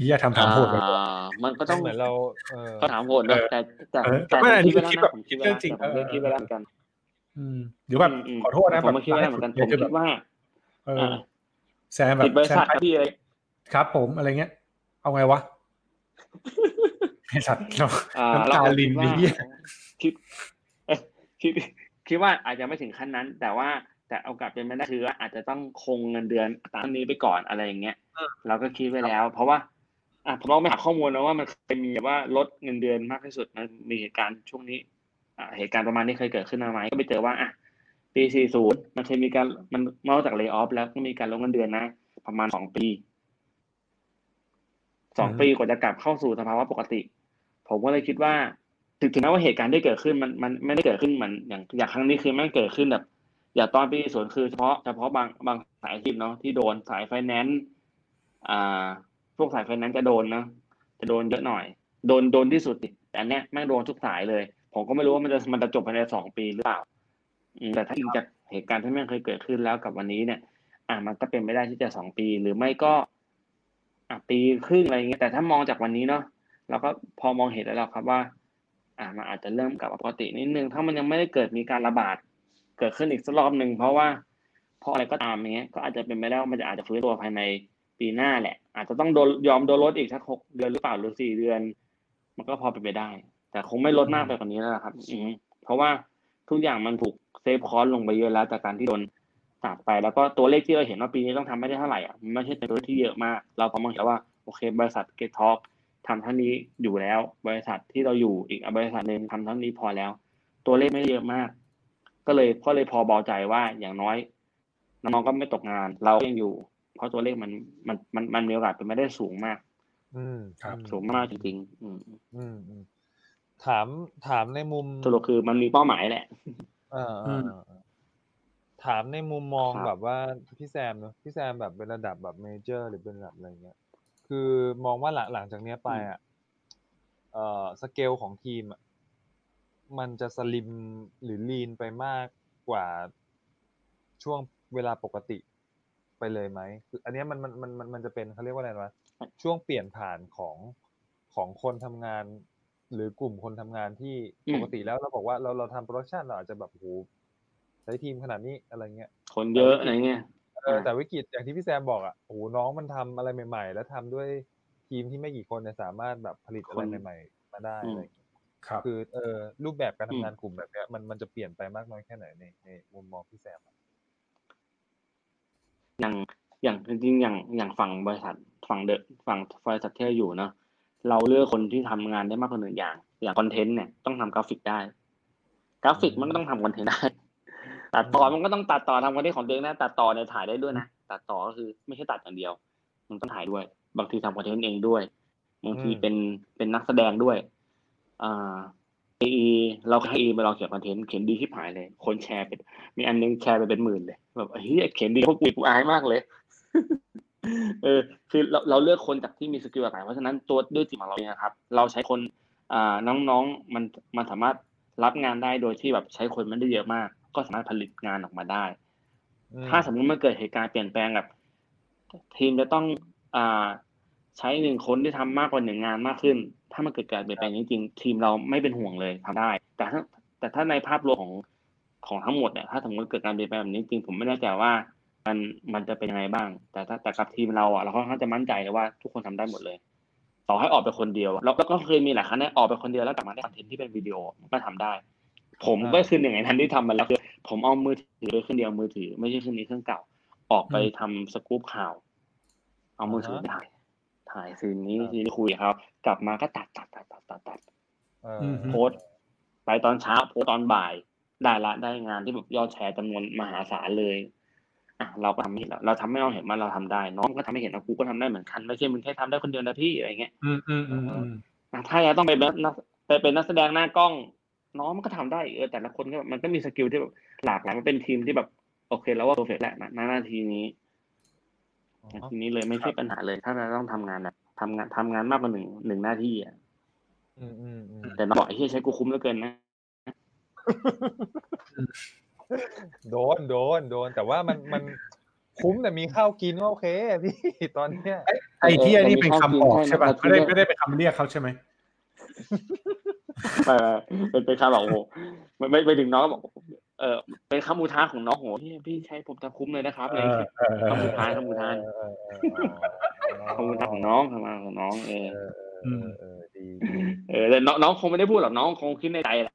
เฮียทำถามโหดไปอ่ามันก็ต้องเหมือนเราเออก็ถามโหดนะแต่แต่เออแต่ไม่อันนี้ผมคิดคิแบดบผมคิดเรื่องจริงแต่ผมเออคิดไว้แล้วเหมือนกันอืมหรือแบบมมขอโทษนะผมแบบก็คิดไว้แล้วเหมือนกันผมคือแบคิบดว่าเอออ่าแซมแบบปิดบริษัทแซมครับพี่อะไรครับ ผมอะไรเงี้ย เอาไงวะไอสัตว์เราอ่าน้ำเราตาก็ลิคินดว่านี่เหี้ยคิดเอ้ยคิดคิดว่าอาจจะไม่ถึงขั้นนั้น แต่ว่าแต่โอกาสเป็นไม่ได้คือว่าอาจจะต้องคงเงินเดือนตามนี้ไปก่อนอะไรอย่างเงี้ยเราก็คิดไว้แล้ว เพราะว่า อะผมลองไปหาข้อมูลนะว่ามันเคยมีแบบว่าลดเงินเดือนมากที่สุดมันมีเหตุการณ์ช่วงนี้อ่าเหตุการณ์ประมาณนี้เคยเกิดขึ้นมาไหมก็ไปเจอว่าอะปี 40 มันเคยมีการมันนอกจากเล y o อ f แล้วก็มีการลดเงินเดือนนะ ประมาณสองปีสองอืมปีกว่าจะกลับเข้าสู่สภาวะปกติ ผมก็เลยคิดว่า ถึงถึงแม้ว่าเหตุการณ์ที่เกิดขึ้นมันมันไม่ได้เกิดขึ้นเหมือนอย่างอย่างครั้งนี้คือแม่งเกิดขึ้นแบบ อย่างตอนปีส่วนคือเฉพาะเฉพาะบางบางสายอาชีพเนาะที่โดนสายไฟแนนซ์อ่า พวกสายไฟนนซ์จะโดนเนะจะโดนเยอะหน่อย โดนโดนที่สุดแต่อันเนี้ยแม่งโดนทุกสายเลย ผมก็ไม่รู้ว่ามันจะมันจะจบภายในสองปีหรือเปล่าแต่ถ้าอิงจากเหตุการณ์ที่แม่งเคยเกิดขึ้นแล้วกับวันนี้เนี่ย อะมันก็เป็นไม่ได้ที่จะสองปี หรือไม่ก็ อะปีครึ่งอะไรเงี้ยแต่ถ้ามองจากวันนี้เนาะเราก็พอมองเห็นแล้วเราครับว่า อะมันอาจจะเริ่มกลับปกตินิดนึงถ้ามันยังไม่ได้เกิดมีการระบาด เกิดขึ้นอีกสักรอบหนึ่งเพราะว่าเพราะอะไรก็ตามเงี้ยก็อาจจะเป็นไปได้ว่ามันจะอาจจะฟื้นตัวภายใน ปีหน้าแหละ อาจจะต้องโดนยอมโดนลดอีกสักหกเดือนหรือเปล่าหรือสี่เดือน มันก็พอเป็นไปได้ แต่คงไม่ลดมากไปกว่านี้แล้วล่ะครับ อืมเพราะว่าทุกอย่างมันถูกเซฟคอสลงไปเยอะแล้วจากการที่โดนตัดไปแล้วก็ตัวเลขที่เราเห็นว่าปีนี้ต้องทำไม่ได้เท่าไหร่อะมันไม่ใช่เป็นตัวเลขที่เยอะมาก เราพอมองเห็นแล้วว่าโอเค บริษัทเกตท็อกทำเท่านี้อยู่แล้ว บริษัทที่เราอยู่อีกบริษัทหนึ่งทำเท่านี้พอแล้ว ตัวเลขไม่เยอะมาก ก็เลยก็เลยพอเบาใจว่าอย่างน้อยน้องๆก็ไม่ตกงาน เราก็ยังอยู่ เพราะตัวเลขมันมันมันมันมีโอกาสเป็นไม่ได้สูงมาก อืมครับอืมสูงมากจริงๆอืมอืมอืมถามถามในมุมสรุปคือมันมีเป้าหมายแหละเออเออือมเออเออถามในมุมมองครับแบบว่าพี่แซมเนอะพี่แซมแบบเป็นระดับแบบเมเจอร์ หรือเป็นระดับอะไรเงี้ย คือมองว่าหลังหลังจากเนี้ยไปอะเอ่อสเกลของทีมอะมันจะสลิมหรือลีนไปมากกว่าช่วงเวลาปกติ ไปเลยไหมคืออันเนี้ยมันมันมันมันมันจะเป็นเขาเรียกว่าอะไรวะช่วงเปลี่ยนผ่านของของคนทำงาน หรือกลุ่มคนทำงานที่อืมปกติแล้วเราบอกว่าเราเราทำ production เราอาจจะแบบโหใช้ทีมขนาดนี้อะไรเงี้ย คนเยอะอะไรเงี้ยเออแต่วิกฤตอย่างที่พี่แซมบอกอะโอ้โหน้องมันทำอะไรใหม่ ๆ แล้วทำด้วยทีมที่ไม่กี่คนเนี่ยสามารถแบบผลิตอะไรคนใหม่ ๆ มาได้อืมอะไรอย่างเงี้ยครับคือเออรูปแบบการอืทำมงานกลุ่มแบบเนี้ยมันมันจะเปลี่ยนไปมากน้อยแค่ไหนในในมุมมองพี่แซมอะ อย่างอย่างจริงๆอย่างอย่างฝั่งบริษัทฝั่งเดอะฝั่งบริษัทที่เราอยู่เนาะเราเลือกคนที่ทำงานได้มากกว่าหนึ่งอย่าง อย่าง content เนี่ยต้องทำกราฟิกได้ กราฟิกมันก็ต้องทำ content ได้ตัดต่อมันก็ต้องตัดต่อทำ content ของตัวเองนะตัดต่อเนี่ยถ่ายได้ด้วยนะตัดต่อก็คือไม่ใช่ตัดอย่างเดียว มันต้องถ่ายด้วย บางทีทำ content เองด้วยบางทีเป็นเป็นนักแสดงด้วยอ่าเอ เราให้เอมาลองเขียนคอนเทนต์เขียนดีที่หายเลย คนแชร์เป็น มีอันนึงแชร์ไปเป็นหมื่นเลยแบบเฮ้ยเขียนดีพวกกูกูอายมากเลยเออคือเราเราเลือกคนจากที่มีสกิลหลากหลายเพราะฉะนั้นตัวด้วยทีมของเราเนี่ยนะครับ เราใช้คนอ่าน้องๆมันมันสามารถรับงานได้โดยที่แบบใช้คนไม่ได้เยอะมาก ก็สามารถผลิตงานออกมาได้อืมถ้าสมมติมันเกิดเหตุการณ์เปลี่ยนแปลงแบบทีมจะต้องอ่า ใช้หนึ่งคนที่ทำมากกว่าหนึ่งงานมากขึ้น ถ้ามันเกิดการเปลี่ยนแปลงจริงๆทีมเราไม่เป็นห่วงเลยทำได้ แต่ถ้าแต่ถ้าในภาพรวมของของทั้งหมดเนี่ยถ้าสมมติเกิดการเปลี่ยนแปลงแบบนี้จริงผมไม่แน่ใจว่ามันมันจะเป็นยังไงบ้าง แต่ถ้าแต่กับทีมเราอะเราค่อนข้างจะมั่นใจเลยว่าทุกคนทำได้หมดเลย ต่อให้ออกไปคนเดียวอะแล้วก็เคยมีหลายครั้งเนี่ยออกไปคนเดียวแล้วกลับมาได้คอนเทนต์ที่เป็นวิดีโอมันก็ทำได้ ผมก็คือหนึ่งในนั้นที่ทำมาแล้วคือผมเอามือถือไปเครื่องเดียวมือถือ ไม่ใช่เครื่องนี้เครื่องเก่า ออกไปทำสกู๊ปข่าว เอามือถือถ่าย ถ่าย scene นี้ scene นี้คุยกับเขากลับมาก็ตัดตัดตัดตัดตัดตัดเอออมโพสต์ไปตอนเช้าโพสต์ตอนบ่ายได้ละได้งานที่แบบยอดแชร์จำนวนมหาศาลเลยอะเราก็ทำให้เห็นแล้วเราทำให้น้องเห็นว่าเราทำได้ น้องก็ทำให้เห็นว่ากูก็ทำได้เหมือนกันไม่ใช่มึงแค่ทำได้คนเดียวนะพี่อะไรเงี้ยอืมอืมอืมอืมอะถ้าจะต้องไปเป็นนักไปเป็นนักแสดงหน้ากล้อง น้องมันก็ทำได้เออแต่ละคนก็แบบมันก็มีสกิลที่แบบหลากหลายมันเป็นทีมที่แบบ โอเคแล้วว่าโปรเฟกแหละณหน้าที่นี้อ๋อนา ทีนี้เลยไม่ใช่ปัญหาเลย ถ้าเราต้องทำงานแบบทำงานทำงานมากกว่าหนึ่งหนึ่งหน้าที่อะอืมอืมอืมแต่น้องบอกไอ้ที่ใช้กูคุ้มเหลือเกินนะโดนโดนโดน แต่ว่ามันมันคุ้มแต่มีข้าวกินก็โอเคพี่ตอนเนี้ยไอ้ที่นี่เป็นคำบอกใช่ป่ะไม่ได้ไม่ได้เป็นคำเรียกเขาใช่ไหมเออเป็นเป็นคำบอกโอ้โหไม่ไม่ไปถึงน้องบอก เออเป็นคำอุทานของน้องโหพี่พี่ใช้ผมจะคุ้มเลยนะครับอะไรอย่างเงี้ยคำอุทานคำอุทานเออเออคำอุทานของน้องคำอุทานของน้องเออเออเออเออดีดีเออแต่น้องน้องคงไม่ได้พูดหรอกน้องคงคิดในใจแหละ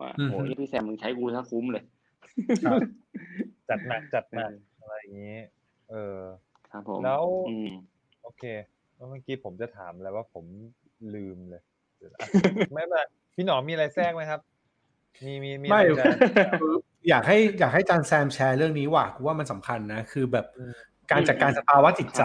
ว่าโอ้ยพี่แซมมึงใช้กูถ้าคุ้มเลยครับจัดหนักจัดหนักอะไรอย่างนี้ เออครับผมแล้วอืมโอเคแล้วเมื่อกี้ผมจะถามแล้วว่าผมลืมเลยเดี๋ยวอะไม่เป็นไรพี่หนอมมีอะไรแทรกไหมครับ มีมีมีไม่อะไรจะคืออยากให้อยากให้จานแซมแชร์เรื่องนี้ว่ะกูว่ามันสำคัญนะ คือแบบอืมการจัดการสภาวะจิตใจ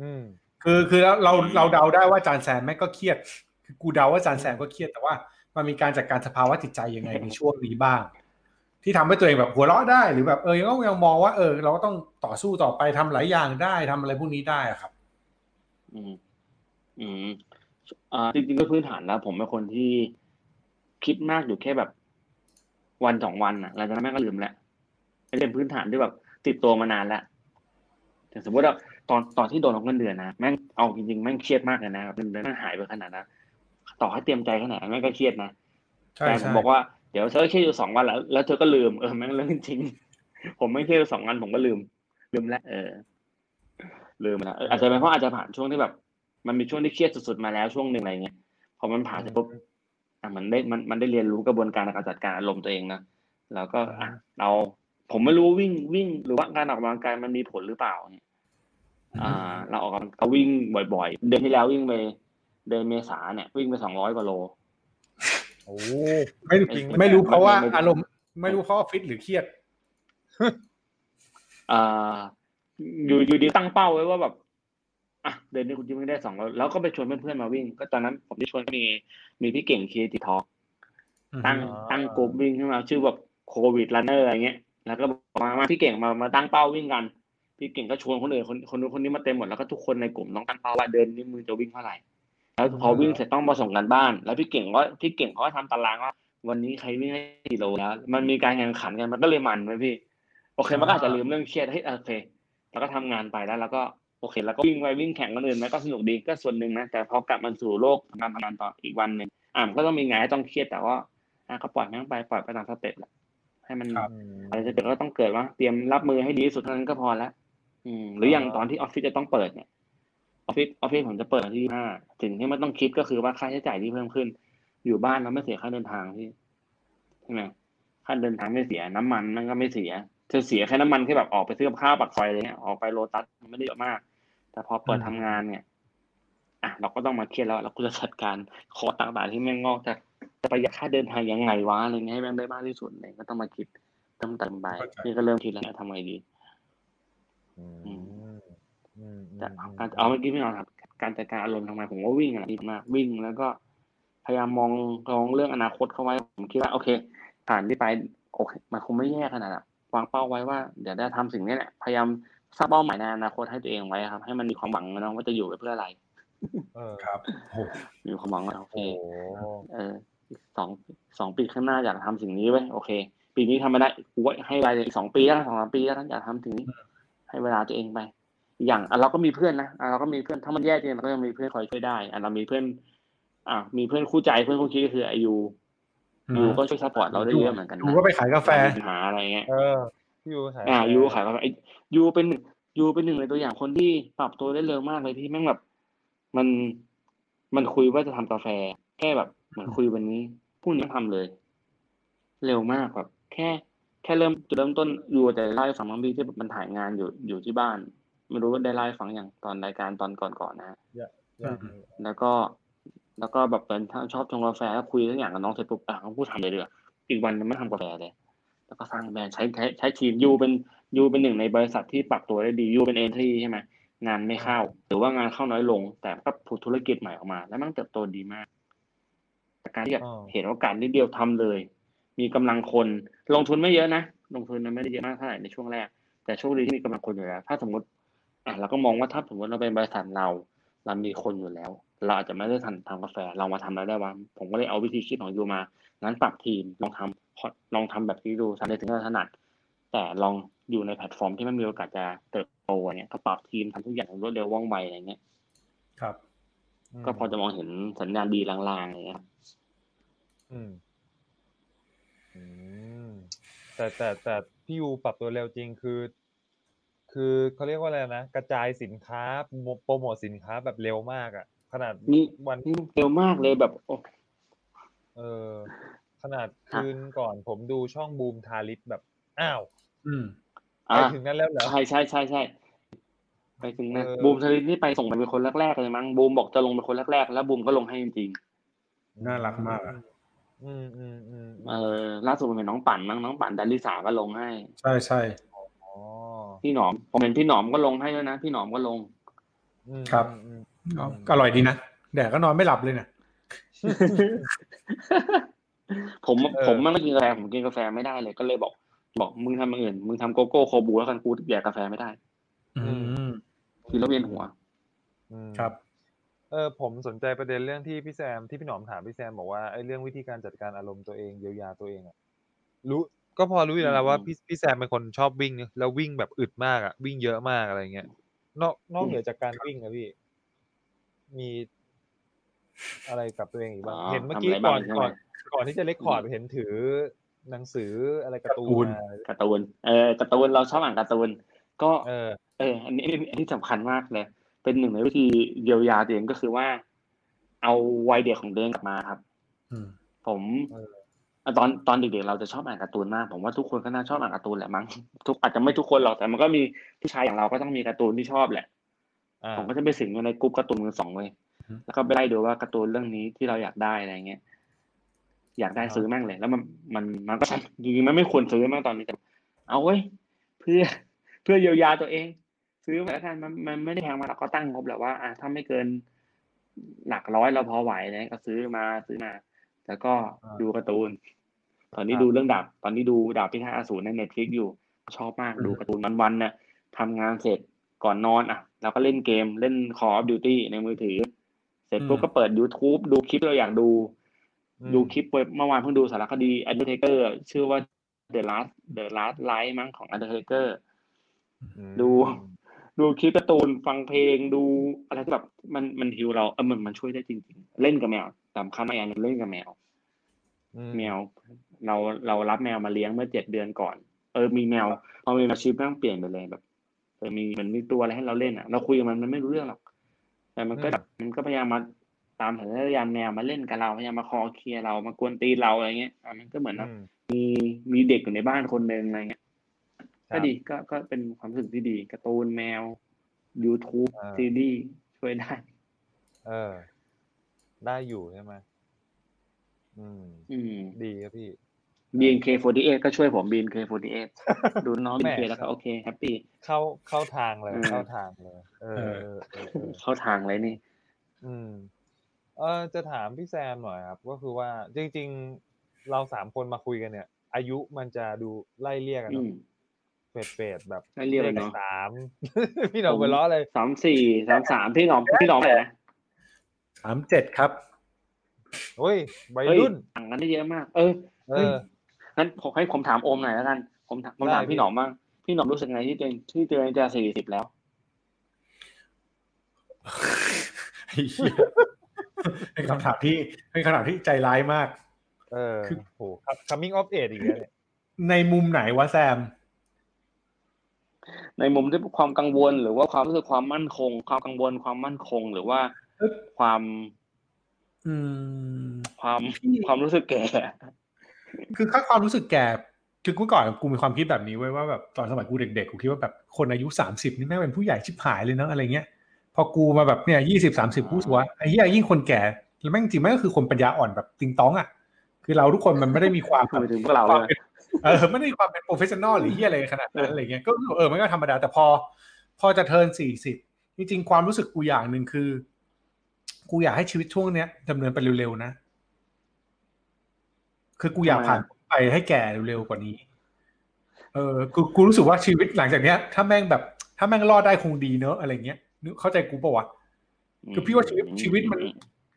อืมคือคือเราเราเราเดาได้ว่าจานแซมแม่งก็เครียด คือกูเดาว่าจานแซมก็เครียดแต่ว่า มันมีการจัดการสภาวะจิตใจยังไงในช่วงนี้บ้าง ที่ทำให้ตัวเองแบบหัวเราะได้หรือแบบเออยังก็ยังมองว่าเออ เราก็ต้องต่อสู้ต่อไปทำหลายอย่างได้ทำอะไรพวกนี้ได้อะครับ อืม อืมอ่าจริงๆก็พื้นฐานแล้วผมเป็นคนที่ คิดมากอยู่แค่แบบ วันสองวันอะหลังจากนั้นแม่งก็ลืมแล้วไม่เป็นพื้นฐานที่แบบ ติดตัวมานานแล้วแต่สมมติว่าตอนตอนที่โดนลดเงินเดือนนะแม่งเอาจริงๆแม่งเครียดมากเลยนะเงินเดือนแม่งหายไปขนาดนั้นต่อให้เตรียมใจขนาดนั้นแม่งก็เครียดนะใช่แต่ผมใช่บอกว่าเดี๋ยวเธอเครียดอยู่สองวันแล้ว แล้วเธอก็ลืมเออแม่งเรื่องจริง ผมไม่เครียดอยู่สองวันผมก็ลืม ลืมแล้วเออ ลืมไปแล้วเอออาจจะเป็นเพราะอาจจะผ่านช่วงที่แบบ มันมีช่วงที่เครียดสุดๆมาแล้วช่วงหนึ่งอะไรเงี้ยพอมันผ่านไปปุ๊บ อะมันได้มันมันได้เรียนรู้กระบวนการในการจัดการอารมณ์ตัวเองนะแล้วก็อะเราผมไม่รู้วิ่งวิ่งหรือว่าการออกกำลังกายมันมีผลหรือเปล่าเนี่ยอ่า เราออกกำลังก็วิ่งบ่อย ๆ เดือนที่แล้ววิ่งไปเดือนเมษาเนี่ย วิ่งไปสองร้อยกว่าโลโอ้ไม่จริงไม่รู้เพราะว่าไม่ไม่อารมณ์ ไม่รู้เพราะว่าฟิตหรือเครียดอ่าอยู่อยู่ดีตั้งเป้าไว้ว่าแบบ อะเดือนนี้คุณจะวิ่งได้สองร้อยแล้วก็ไปชวนเพื่อนๆมาวิ่ง ก็ตอนนั้นผมที่ชวนมี มีพี่เก่งคีติทอตั้งตั้งกลุ่มวิ่งขึ้นมาชื่อแบบ Covid Runner อะไรเงี้ย แล้วก็บอกมามาพี่เก่งมามาตั้งเป้าวิ่งกัน พี่เก่งก็ชวนคนอื่นคนคนนู้นคนนี้มาเต็มหมดแล้วก็ทุกคนในกลุ่มต้องตั้งเป้าว่าเดือนนี้มึงจะวิ่งเท่าไหร่แล้วพอวิ่งเสร็จต้องมาส่งกันบ้าน แล้วพี่เก่งก็พี่เก่งเขาก็ทำตารางว่าวันนี้ใครวิ่งได้กี่โลแล้ว มันมีการแข่งขันกันมันก็เลยมันไหมพี่ โอเค มันก็อาจจะลืมเรื่องเครียดเฮ้ยโอเค แล้วก็ทำงานไปแล้ว แล้วก็ โอเค แล้วก็วิ่งไปวิ่งแข่งกันอื่นไหมก็สนุกดีก็ส่วนหนึ่งนะ แต่พอกลับมาสู่โลกการทำงานต่ออีกวันหนึ่งอะมันก็ต้องมีงานให้ต้องเครียดแต่ว่าอะก็ปล่อยแม่งไปปล่อยไปตามสเต็ปแหละให้มันครับอะไรจะเกิดก็ต้องเกิดว่าเตรียมรับมือให้ดีที่สุดเท่านั้นก็พอแล้วอืม หรืออย่างตอนที่ออฟฟิศจะต้องเปิดเนี่ยออฟฟิศออฟฟิศผมจะเปิดวันที่ห้าสิ่งที่มันต้องคิดก็คือว่าค่าใช้จ่ายที่เพิ่มขึ้น อยู่บ้านเราไม่เสียค่าเดินทางพี่ใช่ไหมค่าเดินทางไม่เสียน้ำมันมันก็ไม่เสีย จะเสียแค่น้ำมันแค่แบบออกไปซื้อกับข้าวปักซอยอะไรเงี้ยออกไปโลตัสมันไม่ได้เยอะมาก แต่พอเปิดทำงานเนี่ย อะเราก็ต้องมาเครียดแล้วเราก็จะจัดการคอต่างๆที่แม่งงอกจากจะประหยัดค่าเดินทางยังไงวะอะไรเงี้ยให้แม่งได้มากที่สุดเลยก็ต้องมาคิดเติมเติมไปเข้าใจนี่ก็เริ่มคิดแล้วทำไงดีอืมอืมแต่เอาการเอาเมื่อกี้ไม่เอาครับ การจัดการอารมณ์ทำไมผมว่าวิ่งอะดีมากวิ่งแล้วก็พยายามมองมองเรื่องอนาคตเข้าไว้ผมคิดว่าโอเค ผ่านที่ไปโอเค มันคงไม่แย่ขนาดนั้น วางเป้าไว้ว่าเดี๋ยวได้ทำสิ่งนี้แหละพยายามสร้างเป้าหมายในอนาคตให้ตัวเองไว้ครับ ให้มันมีความหวังนะว่าจะอยู่ไปเพื่ออะไรเออครับโอ้มีความหวังว่าโอเคโอ้เอออีกสองสองปีข้างหน้าอยากทำสิ่งนี้ไว้ยโอเค ปีนี้ทำไม่ได้กูไว้ให้เวลาอีกสองปีแล้วสองสามปีแล้วอยากทำถึงนี้ให้เวลาตัวเองไป อย่างอะเราก็มีเพื่อนนะอะเราก็มีเพื่อนถ้ามันแย่จริงเราก็ยังมีเพื่อนคอยช่วยได้อะเรามีเพื่อน อะมีเพื่อนคู่ใจเพื่อนคู่คิดก็คือไอ้ยู ยูก็ช่วย support เราได้เยอะเหมือนกันยูนะก็ไปขายกาแฟปัญหาอะไรเงี้ยเออพี่ยูขายอ่ายูขายว่าไอ้ยูเป็นยูเป็นหนึ่งในตัวอย่างคนที่ปรับตัวได้เร็วมากเลยที่แม่งแบบ มันมันคุยว่าจะทำกาแฟ แค่แบบเหมือนคุยวันนี้พรุ่งนี้ทำเลย เร็วมากแบบ แค่แค่เริ่มจุดเริ่มต้นยูแต่เล่าให้ฟังบางทีที่แบบมันถ่ายงานอยู่อยู่ที่บ้าน ไม่รู้ว่าได้เล่าให้ฟังอย่างตอนรายการตอนก่อนๆนะฮะอยากแล้วก็ แล้วก็แบบเป็นชอบชงกาแฟแล้วคุยทุกอย่างกับน้องเสร็จปุ๊บอะเขาพูดทำเลยเดืออีกวันนึงไม่ทำกาแฟเลย แล้วก็สร้างแบรนด์ใช้ใช้ใช้ทีมยูเป็นยูเป็นหนึ่งในบริษัทที่ปรับตัวได้ดียูเป็นเอนทรีใช่ไหมงานไม่เข้า หรือว่างานเข้าน้อยลง แต่ก็ผุดธุรกิจใหม่ออกมา แล้วมันเติบโตดีมากจากการที่แบบอ๋อเห็นโอกาสนิดเดียวทำเลย มีกำลังคนลงทุนไม่เยอะนะลงทุนมันไม่ได้เยอะมากเท่าไหร่ในช่วงแรก แต่โชคดีที่มีกำลังคนอยู่แล้ว ถ้าสมมติอะเราก็มองว่าถ้าสมมติเราเป็นบริษัทเรา เรามีคนอยู่แล้ว เราอาจจะไม่ได้ทันทำกาแฟเรามาทำอะไรได้วะผมก็เลยเอาวิธีคิดของยูมางั้นปรับทีมลองทำลองทำแบบที่ดูทำในถึงเราถนัด แต่ลองอยู่ในแพลตฟอร์มที่มันมีโอกาสจะเติบโตเนี่ยก็ปรับทีมทำทุกอย่างรวดเร็วว่องไวอะไรเงี้ยครับ ก็พอจะมองเห็นสัญญาณดีลางๆอะไรเงี้ยอืมอืมแต่แต่แต่พี่ยูปรับตัวเร็วจริงคือ คือเขาเรียกว่าอะไรนะ กระจายสินค้าโมโปรโมทสินค้าแบบเร็วมากอะ่ะ ขนาดนี่วันนี่เร็วมากเลยแบบโอ้เออ ขนาดคืนก่อนผมดูช่องบูมทาริสแบบ อ้าว อืมไปอะถึงนั้นแล้วเหรอใช่ใช่ใช่ใช่ไปถึงนะเออบูมสลิดนี่ไปส่งไปเป็นคนแรกๆเลยมั้งบูมบอกจะลงเป็นคนแรกๆแล้วบูมก็ลงให้จริงน่ารักมากอะอืมอืมอืมๆเออล่าสุดมันเป็นน้องปั่นมั้งน้องปั่นดันลิสาก็ลงให้ ใช่ใช่อ๋อ พี่หนอมผมเห็นพี่หนอมก็ลงให้ด้วยนะพี่หนอมก็ลงอืมครับอืมเอาอร่อยดีนะแดดก็นอนไม่หลับเลยเนี่ยผมผมไม่กินกาแฟผมกินกาแฟไม่ได้เลยก็เลยบอก บอกมึงทำอย่างอื่นมึงทำโกโก้โคบูแล้วกันกูแดกกาแฟไม่ได้อืมกินแล้วเวียนหัวอืมครับเออผมสนใจประเด็นเรื่องที่พี่แซมที่พี่หนอมถามพี่แซมบอกว่าไอ้เรื่องวิธีการจัดการอารมณ์ตัวเองเยียวยาตัวเองอะรู้ ก็พอรู้อยู่แล้วนะว่าอืมพี่พี่แซมเป็นคนชอบวิ่งเนอะแล้ววิ่งแบบอึดมากอะวิ่งเยอะมากอะไรเงี้ยนอกนอกเหนือจากการวิ่งนะพี่ มีอะไรกับตัวเองอีกบ้างอ๋อเห็นเมื่อกี้ทำอะไรก่บ้าองนใช่ไหมก่อนก่อนที่จะเล็กคอร์ดเห็นถือหนังสืออะไรการ์ตูการ์ตูนนมาการ์ตูนเออการ์ตูนเราชอบอ่านการ์ตูนก็เออ เออ อันนี้อันนี้สำคัญมากเลยเป็นหนึ่งในวิธีเยียวยาตัวเองก็คือว่า เอาวัยเด็กของตัวเองกลับมาครับอืมผมเอออะ ตอนตอนเด็กๆเราจะชอบอ่านการ์ตูนมากผมว่าทุกคนก็น่าชอบอ่านการ์ตูนแหละมั้งทุกอาจจะไม่ทุกคนหรอกแต่มันก็มีผู้ชายอย่างเราก็ต้องมีการ์ตูนที่ชอบแหละอ่าผมก็จะไปสิงอยู่ในกลุ่มการ์ตูนมือสองเว้ยอืมแล้วก็ไปไล่ดูว่าการ์ตูนเรื่องนี้ที่เราอยากได้อะไรเงี้ยอยากได้ซื้อแม่งเลยแล้วมันมันมันก็จริงๆมันไม่ควรซื้อมากตอนนี้แต่เอาเว้ยเพื่อเพื่อเยียวยาตัวเอง ซื้อมาแล้วกันมันมันไม่ได้แพงมากเราก็ตั้งงบแหละว่าอะถ้าไม่เกินหลักร้อยเราพอไหวเลยก็ซื้อมาซื้อมา แล้วก็อ่าดูการ์ตูน ตอนนี้ครับดูเรื่องดาบ ตอนนี้ดูดาบพิฆาตอสูรใน Netflix อยู่ ชอบมากอืมดูการ์ตูนวันๆเนี่ยทำงานเสร็จก่อนนอนอะเราก็เล่นเกมเล่น Call of Duty ในมือถือ เสร็จปุ๊บก็เปิด YouTube ดูคลิปที่เราอยากดูอืมดูคลิปเมื่อวานเพิ่งดูสารคดี Undertaker ชื่อว่า The Last The Last Ride มั้งของ Undertaker อืมดูดูคลิปการ์ตูนฟังเพลงดูอะไรที่แบบมันมันฮิวเราเออมันมันช่วยได้จริง ๆ เล่นกับแมว สำคัญมากอย่างหนึงเล่นกับแมวอืแมว เราเรารับแมวมาเลี้ยงเมื่อเจ็ดเดือนก่อน เออมีแมวพอมีแมวชีวิตแม่งเปลี่ยนไปเลยแบบเออมีมันมีตัวอะไรให้เราเล่นอะเราคุยกับมันมันไม่รู้เรื่องหรอกแต่มันก็แบบมันก็พยายามมาตามสัญชาตญาณแมวมาเล่นกับเราพยายามมาคอเคลียร์เรามากวนตีนเราอะไรเงี้ยอะมันก็เหมือนแบบอืมมีมีเด็กอยู่ในบ้านคนหนึ่งอะไรเงี้ยครัก็บดีก็ก็เป็นความรู้สึกที่ดีการ์ตูนแมว YouTube อ่าซีรีส์ช่วยได้ เออ ได้อยู่ใช่ไหมอืม อืม ดีครับพี่ BNK48 ก็ช่วยผม BNK48 ดูน้องแหม่ BNK แล้วก็โอเค happy เข้าเข้าทางเลยอืมเข้าทางเลยเออเออเออเออ เข้าทางเลยนี่ อืม เออจะถามพี่แซมหน่อยครับ ก็คือว่าจริง ๆ เราสามคนมาคุยกันเนี่ย อายุมันจะดูไล่เรียกกันอืเนาะมเฟดเฟดแบบไล่เรียกกันเนอะสามพี่หนอมหัวล้อเลยสามสี่สามสามพี่หนอมพี่หนอมอะไรนะ สามเจ็ดครับโอ้ยวัยเฮ้ยรุ่นต่างกันได้เยอะมาก เออ เอองั้นผมให้ผมถามโอมหน่อยแล้วกัน ผมถามผมถามได้พี่หนอมบ้างพี่หนอมรู้สึกไงที่ตัวเองที่ตัวเองจะสี่สิบแล้วไอ้เหี้ยเป็นคำถามที่เป็นคำถามที่ใจร้ายมาก เออคือโหครับ coming of age อีกแล้วเนี่ยในมุมไหนวะแซม ในมุมที่ความกังวลหรือว่าความรู้สึกความมั่นคง ความกังวลความมั่นคง หรือว่าเอ้ย ความ อืม ความพี่ความรู้สึกแก่ คือค่าความรู้สึกแก่คือเมื่อก่อนกูมีความคิดแบบนี้ไว้ยว่าแบบตอนสมัยกูเด็กๆกูคิดว่าแบบคนอายุสามสิบนี่แม่งเป็นผู้ใหญ่ชิบหายเลยเนาะอะไรเงี้ยพอกูมาแบบเนี่ยยี่สิบสามสิบกูรู้สึกว่าไอ้เหี้ยยิ่งคนแก่แล้วแม่งจริงแม่งก็คือคนปัญญาอ่อนแบบติงต้องอะคือเราทุกคนมันไม่ได้มีความแบบไปถึงพวกเราความเลยเป็นเออไม่ได้มีความเป็น professional หรือเหี้ยอะไรขนาดนั้นอะไรเงี้ยก็เออมันก็ธรรมดาแต่พอ พอจะ turn สี่สิบจริงๆความรู้สึกกูอย่างหนึ่งคือ กูอยากให้ชีวิตช่วงเนี้ยดำเนินไปเร็วๆนะ คือกูอยากผ่านไปให้แก่เร็วๆกว่านี้ เออกูกูรู้สึกว่าชีวิตหลังจากเนี้ย ถ้าแม่งแบบ ถ้าแม่งรอดได้คงดีเนอะอะไรเงี้ยนึกเข้าใจกูปะวะคือพี่ว่าชีวิตชีวิตมัน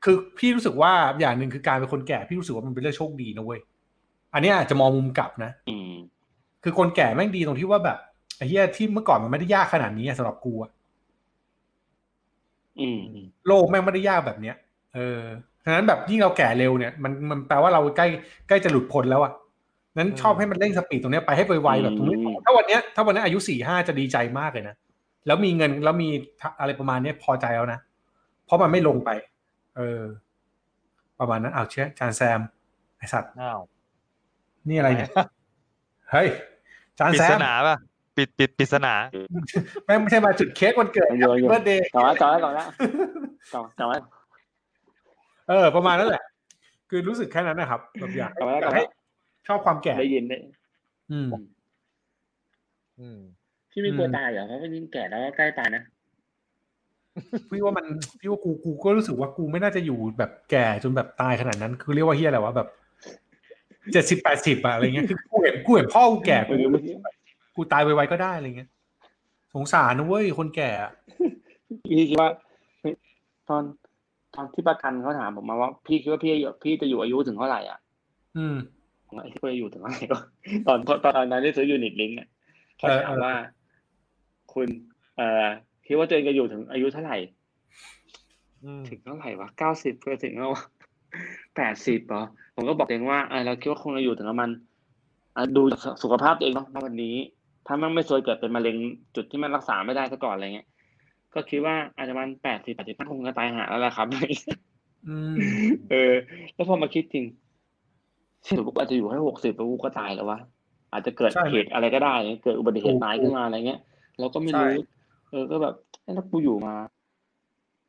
คือพี่รู้สึกว่าอย่างหนึ่งคือการเป็นคนแก่พี่รู้สึกว่ามันเป็นเรื่องโชคดีนะเว้ยอันเนี้ยอาจจะมองมุมกลับนะอืมคืคือคนแก่แม่งดีตรงที่ว่าแบบไอ้เหี้ยที่เมื่อก่อนมันไม่ได้ยากขนาดนี้อะสำหรับกูอะอืม โลกแม่งไม่ได้ยากแบบเนี้ย เออฉะนั้นแบบยิ่งเราแก่เร็วเนี่ยมันมันแปลว่าเราใกล้ใกล้จะหลุดพ้นแล้วอะนั้นชอบให้มันเร่งสปีดตรงเนี้ยไปให้ไวๆแบบตรงนี้อืมถ้าวันเนี้ยถ้าวันนี้อายุสี่ห้าจะดีใจมากเลยนะแล้วมีเงินแล้วมีอะไรประมาณเนี้ยพอใจแล้วนะเพราะมันไม่ลงไป เออ ประมาณนั้นเอาเชื่อจานแซมไอสัตว์อ้าวนี่อะไรเนี่ยเฮ้ยจานปริแซศมนาป่ะ ปิดปิดปริศนาแม่งไม่ใช่มาจุดเค้กวันเกิดโยนโยนเบิร์ดเดย์ต่อไว้ต่อไว้ต่อแล้วต่อต่อไว้เออ ประมาณนั้นแหละ คือรู้สึกแค่นั้นนะครับแบบอยากต่อไว้อยาต่อกไว้ให้ชอบความแก่ได้ยินได้อืม อืมพี่ไม่กลัวอืมตายเหรอเพราะว่ายิ่งแก่แล้วก็ใกล้ตายนะพี่ว่ามันพี่ว่ากูกูก็รู้สึกว่ากูไม่น่าจะอยู่แบบแก่จนแบบตายขนาดนั้น คือเรียกว่าเฮียอะไรวะแบบเจ็ดสิบแปดสิบอะอะไรเงี้ยคือกูเห็นกูเห็นพ่อกูแก่กูเออไม่ กูตายไวๆก็ได้อะไรเงี้ย สงสารนะเว้ยคนแก่อะพี่คิดว่าเฮ้ยตอนตอนที่ประกันเขาถามผมมาว่า พี่คิดว่าพี่พี่จะอยู่อายุถึงเท่าไหร่อะ อืมผมว่าไอ้ที่จะอยู่ถึงเท่าไหร่ก็ตอนตอนนั้นที่ซื้อยูนิตลิงก์เนี่ยเขาเออถามเออว่า คุณเอ่อคิดว่าตัวเองจะอยู่ถึงอายุเท่าไหร่อืมถึงเท่าไหร่วะเก้าสิบเพื่อถึงแล้วแปดสิบเหรอผมก็บอกตัวเองว่าเออเราคิดว่าคงจะอยู่ถึงประมาณอะดูจากสุขภาพตัวเองเนาะณวันนี้ ถ้ามันไม่ซวยเกิดเป็นมะเร็งจุดที่มันรักษาไม่ได้ซะก่อนอะไรเงี้ย ก็คิดว่าอาจจะมันแปดสิบแปดสิบคงจะตายหาแล้วแหละครับอืมเออ แล้วพอมาคิดจริงเช่นกูอาจจะอยู่ให้หกสิบแล้วกูก็ตายแล้ววะอาจจะเกิดใช่เหตุอะไรก็ได้ เกิดอุบัติเหตุถูกตายขึ้นมาอะไรเงี้ยเราก็ไม่รู้ใช่เออ ก็แบบเอ๊ะแล้วกูอยู่มา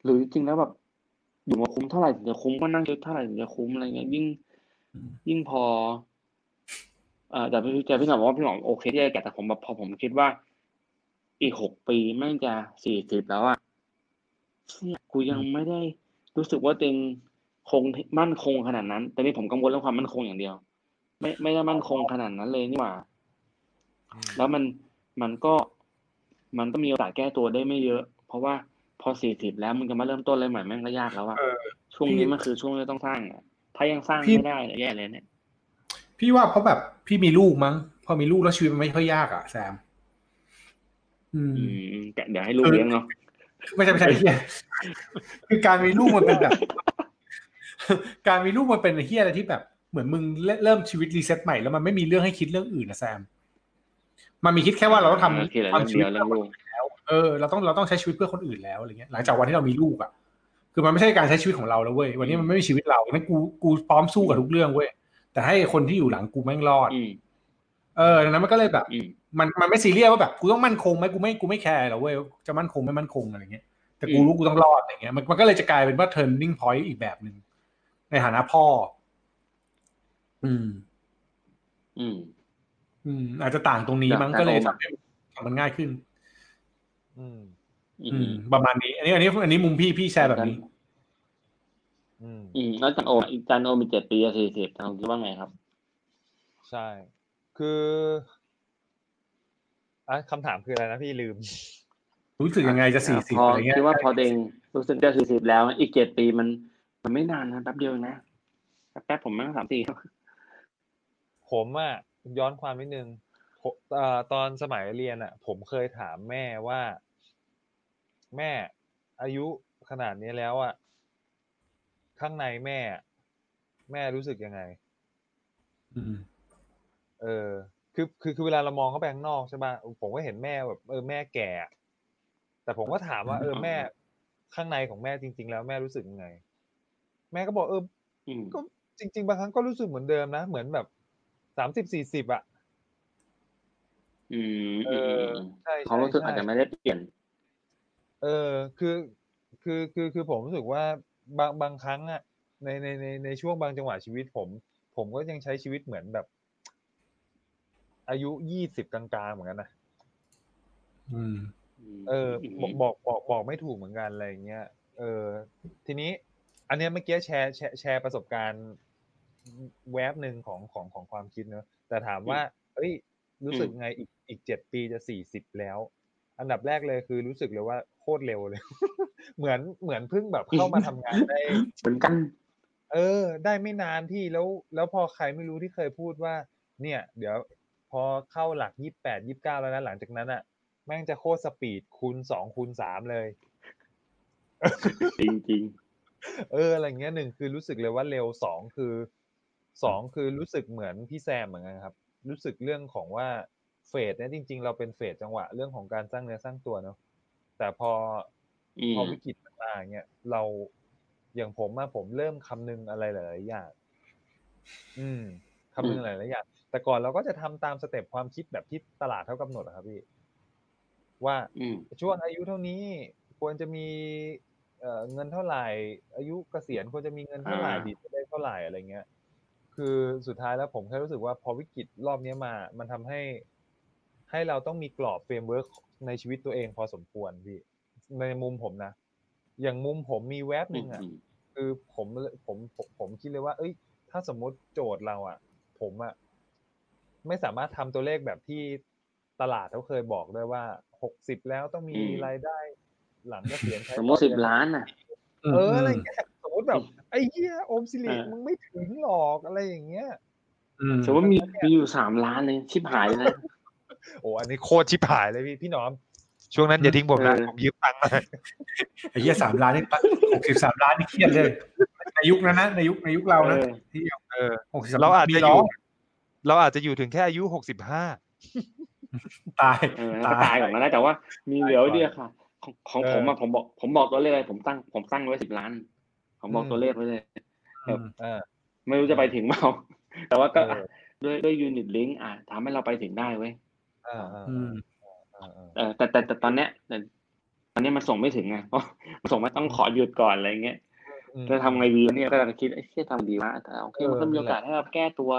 หรือจริงๆแล้วแบบอยู่มาคุ้มเท่าไหร่ถึงจะคุ้มก็นั่งคิดเท่าไหร่ถึงจะคุ้มอะไรเงี้ยยิ่งยิ่งพอเอ่อ แต่พี่แต่พี่หนอมบอกว่าพี่หนอมโอเคที่จะแก่แต่ผมแบบพอผมคิดว่า อีกหกปีแม่งจะสี่สิบแล้วอะเชี่ยกูยังไม่ได้รู้สึกว่าตัวเองคงมั่นคงขนาดนั้น แต่นี่ผมกังวลเรื่องความมั่นคงอย่างเดียว ไม่ไม่ได้มั่นคงขนาดนั้นเลยนี่หว่า แล้วมันมันก็มันก็มีโอกาสแก้ตัวได้ไม่เยอะ เพราะว่าพอสี่สิบแล้วมึงจะมาเริ่มต้นอะไรใหม่แม่งก็ยากแล้วอะเออช่วงนี้มันคือช่วงที่ต้องสร้างอะถ้ายังสร้างพี่ไม่ได้เนี่ยแย่เลยเนี่ย พี่ว่าเพราะแบบพี่มีลูกมั้ง พอมีลูกแล้วชีวิตมันไม่ค่อยยากอะแซม อืมอืมแต่เดี๋ยวให้ลูกเลี้ยงเนาะไม่ใช่ไม่ใช่เฮียคือการมีลูกมันเป็นแบบ การมีลูกมันเป็นเฮียอะไรที่แบบ เหมือนมึงเริ่มชีวิตรีเซ็ตใหม่แล้วมันไม่มีเรื่องให้คิดเรื่องอื่นนะแซม มันมีคิดแค่ว่าเราต้องทำโอเคเหลือทำเรื่องชีเดีวิตยวเรื่องลูกแล้ว เออเราต้องเราต้องใช้ชีวิตเพื่อคนอื่นแล้วอะไรเงี้ย หลังจากวันที่เรามีลูกอะ คือมันไม่ใช่การใช้ชีวิตของเราแล้วเว้ยวันนี้มันไม่มีชีวิตเรางั้นกูกูพร้อมสู้กับทุกเรื่องเว้ย แต่ให้คนที่อยู่หลังกูแม่งรอดอืมเออดังนั้นมันก็เลยแบบอืมมันมันไม่ซีเรียสว่าแบบกูต้องมั่นคงไหมกูไม่กูไม่แคร์หรอกเว้ยจะมั่นคงไม่มั่นคงอะไรเงี้ยแต่กูอืมรู้กูต้องรอดอะไรเงี้ยมันมันก็เลยจะกลายเป็นว่า turning point อีกแบบหนึ่งในฐานะพ่อ อืม อืม อืม อาจจะต่างตรงนี้มั้งแต่ก็เลยแต่ทำให้ทำมันง่ายขึ้น อืม อือืมมประมาณนี้ อันนี้ อันนี้ อันนี้มุมพี่พี่แชร์แบบนี้ อืมอืมแล้วจันโอจันโอมีเจ็ดปีกับสี่สิบทางคิดว่าไงครับ ใช่ คืออะคำถามคืออะไรนะพี่ลืม รู้สึกยังไงจะสี่สิบพออะไรเงี้ยคิดว่าพอเดงรู้สึกจะสี่สิบแล้ว อีกเจ็ดปีมัน มันไม่นานนะแป๊บเดียวเองนะแป๊บๆผมแม่งสามสี่ผมอะย้อนความนิดนึงผมเอ่อตอนสมัยเรียนอะ ผมเคยถามแม่ว่า แม่อายุขนาดนี้แล้วอะ ข้างในแม่อะแม่รู้สึกยังไงอืมเออ คือคือคือเวลาเรามองเข้าไปข้างนอกใช่ป่ะผมก็เห็นแม่แบบเออแม่แก่อะแต่ผมก็ถามว่าเออแม่ ข้างในของแม่จริง ๆ แล้วแม่รู้สึกยังไง แม่ก็บอกเอออืมก็จริง ๆ บางครั้งก็รู้สึกเหมือนเดิมนะเหมือนแบบสามสิบสี่สิบอะอืมเออืมออืมใช่ความรู้สึกใช่อาจจะไม่ได้เปลี่ยน เออ คือ คือคือคือผมรู้สึกว่า บางบางครั้งอะในในในในช่วงบางจังหวะชีวิตผม ผมก็ยังใช้ชีวิตเหมือนแบบ อายุยี่สิบกลางๆเหมือนกันนะอืม เออ บอกบอกบอกบอกไม่ถูกเหมือนกันอะไรอย่างเงี้ยเออ ทีนี้ อันเนี้ยเมื่อกี้แชร์แชร์แชร์ประสบการณ์แวบหนึ่งของของของความคิดเนอะแต่ถามว่า เอ้ย รู้สึกไงอีกอีกเจ็ดปีจะสี่สิบแล้ว อันดับแรกเลยคือรู้สึกเลยว่าโคตรเร็วเลย เหมือนเหมือนเพิ่งแบบเข้ามาทำงานได้เหมือนกัน เออ ได้ไม่นานพี่แล้ว แล้วพอใครไม่รู้ที่เคยพูดว่า เนี่ย เดี๋ยวพอเข้าหลักยี่แปดยี่เก้าแล้วนะหลังจากนั้นอะ แม่งจะโคตรสปีดคูณสองคูณสามเลย จริงจริงเอออะไรเงี้ยหนึ่งคือรู้สึกเลยว่าเร็วสองคือสองคือรู้สึกเหมือนพี่แซมเหมือนกันครับ รู้สึกเรื่องของว่า เฟสเนี่ยจริง ๆ เราเป็นเฟสจังหวะเรื่องของการสร้างเนื้อสร้างตัวเนาะแต่พอๆอืมพอวิกฤตมันมาอย่างเงี้ยเราอย่างผมอะผมเริ่มคำนึงอะไรหลายๆอย่างอืมคำนึงหลายๆอย่างแต่ก่อนเราก็จะทำตามสเต็ปความคิดแบบที่ตลาดเขากำหนดอะครับพี่ว่าอืมช่วงอายุเท่านี้ควรจะมีเอ่อเงินเท่าไหร่ อายุเกษียณควรจะมีเงินเท่าไหร่อ่าดีจะได้เท่าไหร่อะไรเงี้ย คือสุดท้ายแล้วผมแค่รู้สึกว่าพอวิกฤตรอบเนี้ยมา มันทำให้ ให้เราต้องมีกรอบ framework ในชีวิตตัวเองพอสมควรพี่ในมุมผมนะ อย่างมุมผมมีแวบหนึ่งอะอืมคือผมผมผมผมคิดเลยว่า เอ้ย ถ้าสมมุติโจทย์เราอะ ผมอะไม่สามารถทำตัวเลขแบบที่ตลาดเขาเคยบอกได้ว่าหกสิบแล้วต้องมีอืมรายได้ หลังเกษียณใช้สมมติต่อสิบเดือนล้านน่ะเอออะไรเงี้ยสมมติแบบไอ้เหี้ยโอมสิริเออมึงไม่ถึงหรอกอะไรอย่างเงี้ยอืมสมมติมีมีอยู่สามล้านเลยชิบหายเลยนะ โอ้อันนี้โคตรชิบหายเลยพี่พี่หนอม ช่วงนั้นอย่าทิ้งผมนะเออผมยืมตังค์มาไอ้เหี้ยสามล้านนี่หกสิบสามล้านนี่เครียดเลยในยุคนั้นนะในยุคในยุคเรานะเออที่เออหกสิบสามเราอาจจะมีอร้ยู่เราอาจจะอยู่ถึงแค่อายุหกสิบห้าตายเออแล้วก็ตายก่อนนะแต่ว่ามีเหลือไว้เดียวค่ะของของผมอะผมบอก ผมบอกตัวเลขอะไรผมตั้งผมตั้งไว้สิบล้าน ผมบอกตัวเลขไว้เลยอืมเออไม่รู้จะไปถึงเปล่าแต่ว่าก็เออด้วยด้วยยูนิตลิงก์อะทำให้เราไปถึงได้เว้ย อ่าอ่าอืมอ่าอ่าเออแต่แต่แต่ตอนเนี้ยแต่ตอนเนี้ยมันส่งไม่ถึงไงเพราะมันส่งไม่ต้องขอหยุดก่อนอะไรเงี้ยอืมจะทำไงดีวะเนี่ยก็กำลังคิดเอ้ยเชี่ยทำดีวะแต่โอเคมันก็มีโอกาสให้เราแก้ตัว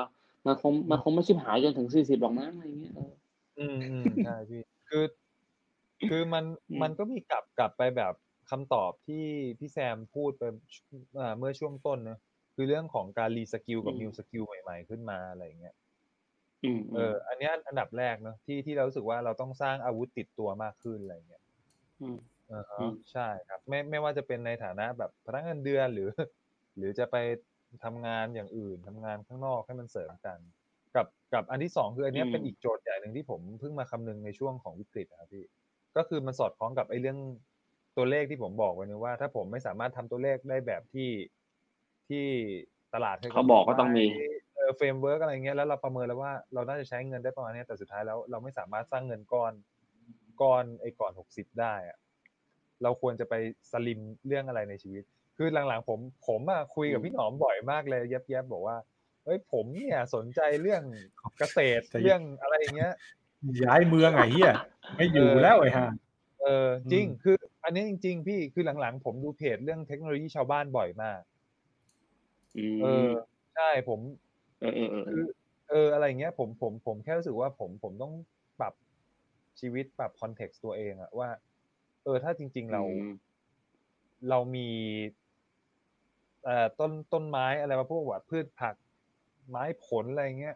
มันคงมันคงไม่ชิบหายจนถึงสี่สิบหรอกมั้งอะไรเงี้ยเอออืมอืมใช่พี่คือ คือมันอืมมันก็มีกลับกลับไปแบบคำตอบที่พี่แซมพูดไปอ่าเมื่อช่วงต้นเนอะคือเรื่องของการ reskill กับ new skill ใหม่ ๆ ขึ้นมาอะไรอย่างเงี้ยอืม เออ อันเนี้ยอันดับแรกเนอะที่ที่เรารู้สึกว่าเราต้องสร้างอาวุธติดตัวมากขึ้นอะไรอย่างเงี้ยอืมอ่าฮะอืมใช่ครับ ไม่ไม่ว่าจะเป็นในฐานะแบบพนักงานเงินเดือนหรือ หรือจะไปทำงานอย่างอื่นทำงานข้างนอกให้มันเสริมกัน กับกับอันที่สองคืออันเนี้ยเป็นอีกโจทย์ใหญ่หนึ่งที่ผมเพิ่งมาคำนึงในช่วงของวิกฤตนะครับพี่ ก็คือมันสอดคล้องกับไอ้เรื่องตัวเลขที่ผมบอกไว้นะว่า ถ้าผมไม่สามารถทำตัวเลขได้แบบที่ที่ตลาดคยเขาบอกก็ต้องมีไว้เออ framework อะไรเงี้ยแล้วเราประเมินแล้วว่าเราน่าจะใช้เงินได้ประมาณเนี้ยแต่สุดท้ายแล้วเราไม่สามารถสร้างเงินก้อนก้อนไอ้ก่อนหกสิบได้อะเราควรจะไปสลิมเรื่องอะไรในชีวิต คือหลังๆ ผมผมอะคุยกับพี่หนอมบ่อยมากเลยแยบๆบอกว่าเอ้ยผมเนี่ยสนใจเรื่องเกษตรใจเย็นเรื่องอะไรอย่างเงี้ยย้ายเมืองไอ้เหี้ยไม่อยู่แล้วไอ้ห่าเออจริงอืมคือ อันนี้จริง ๆ พี่คือหลังๆ ผมดูเพจเรื่องเทคโนโลยีชาวบ้านบ่อยมากอืเออมใช่ผม เออเออเออเอคืออเอออะไรอย่างเงี้ยผมผมผมแค่รู้สึกว่าผมผมต้องปรับชีวิตปรับ context ตัวเองอะว่า เออ ถ้าจริง ๆเราอืมเรามีเอ่อต้นต้นไม้อะไรมาพวกว่าพืชผักไม้ผลอะไรเงี้ย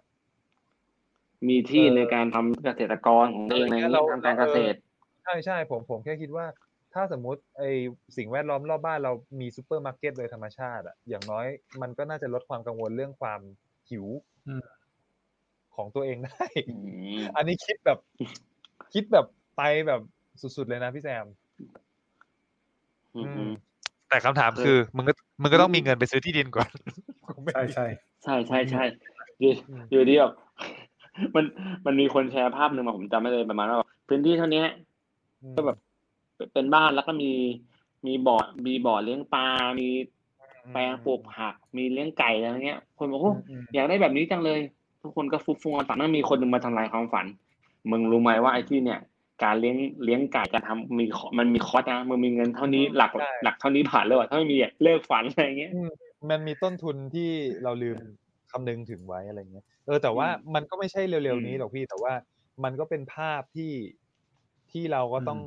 มีที่เออในการทำเกษตรกรของตัวเองในเราทำการเกษตรใช่ใช่ผมผมแค่คิดว่า ถ้าสมมุติไอ้สิ่งแวดล้อมรอบบ้านเรามีซูเปอร์มาร์เก็ตโดยธรรมชาติอะอย่างน้อยมันก็น่าจะลดความกังวลเรื่องความ หิวอืมของตัวเองได้อืมอันนี้คิดแบบ คิดแบบไปแบบสุดๆเลยนะพี่แซมอืมอือืมมแต่คำถามคือมึงก็มึงก็ต้องมีเงินไปซื้อที่ดินก่อน ใช่ใช่ใช่ใช่ใช่อยู่อืมอยู่ดีแบบมันมันมีคนแชร์ภาพหนึ่งมาผมจำไม่เลยประมาณว่าแบบพื้นที่เท่านี้ก็แบบเป็นบ้านแล้วก็มีมีบ่อมีบ่อเลี้ยงปลา มี แปลงปลูกผัก มีเลี้ยงไก่อะไรเงี้ย คนบอกอืโอ้มอืมอยากได้แบบนี้จังเลย ทุกคนก็ฟุบฟงกันฝันนั่นมีคนหนึ่งมาทำลายความฝัน มึงรู้ไหมว่าไอ้ที่เนี่ย การเลี้ยงเลี้ยงไก่การทำมีขอมันมีคอร์สนะมึงมีเงินเท่านี้หลักหลักเท่านี้ผ่านเลยว่ะถ้าไม่มีอะเลิกฝันอะไรเงี้ยอืมมันมีต้นทุนที่เราลืมคำนึงถึงไว้อะไรเงี้ย เออแต่ว่าอืมมันก็ไม่ใช่เร็วอืๆมนี้หรอกพี่แต่ว่ามันก็เป็นภาพที่ที่เราก็ต้อง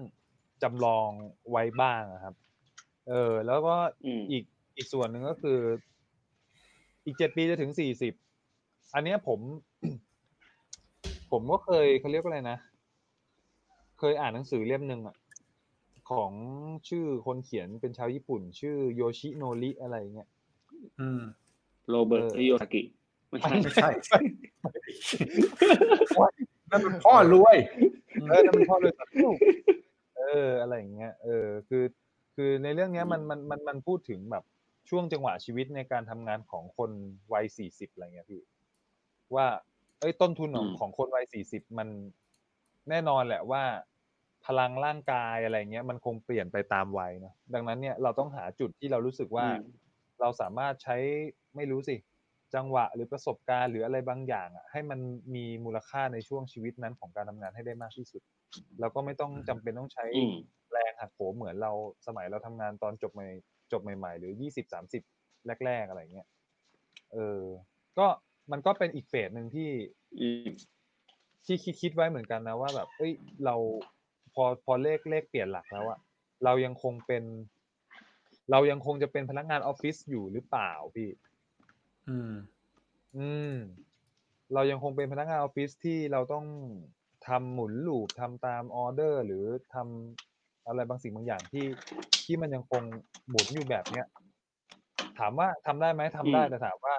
จำลองไว้บ้างอะครับ เออ แล้วก็อืมอีก อีกส่วนหนึ่งก็คือ อีกเจ็ดปีจะถึงสี่สิบอันเนี้ยผม ผมก็เคยเขาเรียกว่าอะไรนะ เคยอ่านหนังสือเล่มหนึ่งอะ ของชื่อคนเขียนเป็นชาวญี่ปุ่น ชื่อโยชิโนริอะไรเงี้ยอืมโรเบิร์ตเออฮิโยซากิไม่ใช่ไม่ใช่นั่นมันพ่อรวยเออนั่นมันพ่อเลยตัดลูกเออ อะไรอย่างเงี้ย เออ คือ คือในเรื่องเนี้ยมันมันมันมันพูดถึงแบบ ช่วงจังหวะชีวิตในการทำงานของคนวัยสี่สิบอะไรเงี้ยพี่ ว่าเอ้ยต้นทุนของอืมของคนวัยสี่สิบมันแน่นอนแหละว่า พลังร่างกายอะไรเงี้ย มันคงเปลี่ยนไปตามวัยเนอะดังนั้นเนี่ยเราต้องหาจุดที่เรารู้สึกว่าอืมเราสามารถใช้ไม่รู้สิ จังหวะหรือประสบการณ์หรืออะไรบางอย่างอะให้มันมีมูลค่าในช่วงชีวิตนั้นของการทำงานให้ได้มากที่สุดแล้วก็ไม่ต้องจำเป็นต้องใช้อืมแรงหักโหมเหมือนเราสมัยเราทำงานตอนจบใหม่ จบใหม่ ๆ หรือยี่สิบสามสิบแรก ๆ อะไรเงี้ยเออ ก็มันก็เป็นอีกเฟสหนึ่งที่อืมที่คิดคิดไว้เหมือนกันนะว่าแบบ เอ้ย เราพอพอเลขเลขเปลี่ยนหลักแล้วอะเรายังคงเป็น เรายังคงจะเป็นพนักงานออฟฟิศอยู่หรือเปล่าพี่ อืม อืม เรายังคงเป็นพนักงานออฟฟิศที่เราต้องทำหมุนลูปทำตามออเดอร์ หรือทำ อะไรบางสิ่งบางอย่างที่ที่มันยังคงหมุนอยู่แบบเนี้ยถามว่าทำได้ไหมทำได้อืมแต่ถามว่า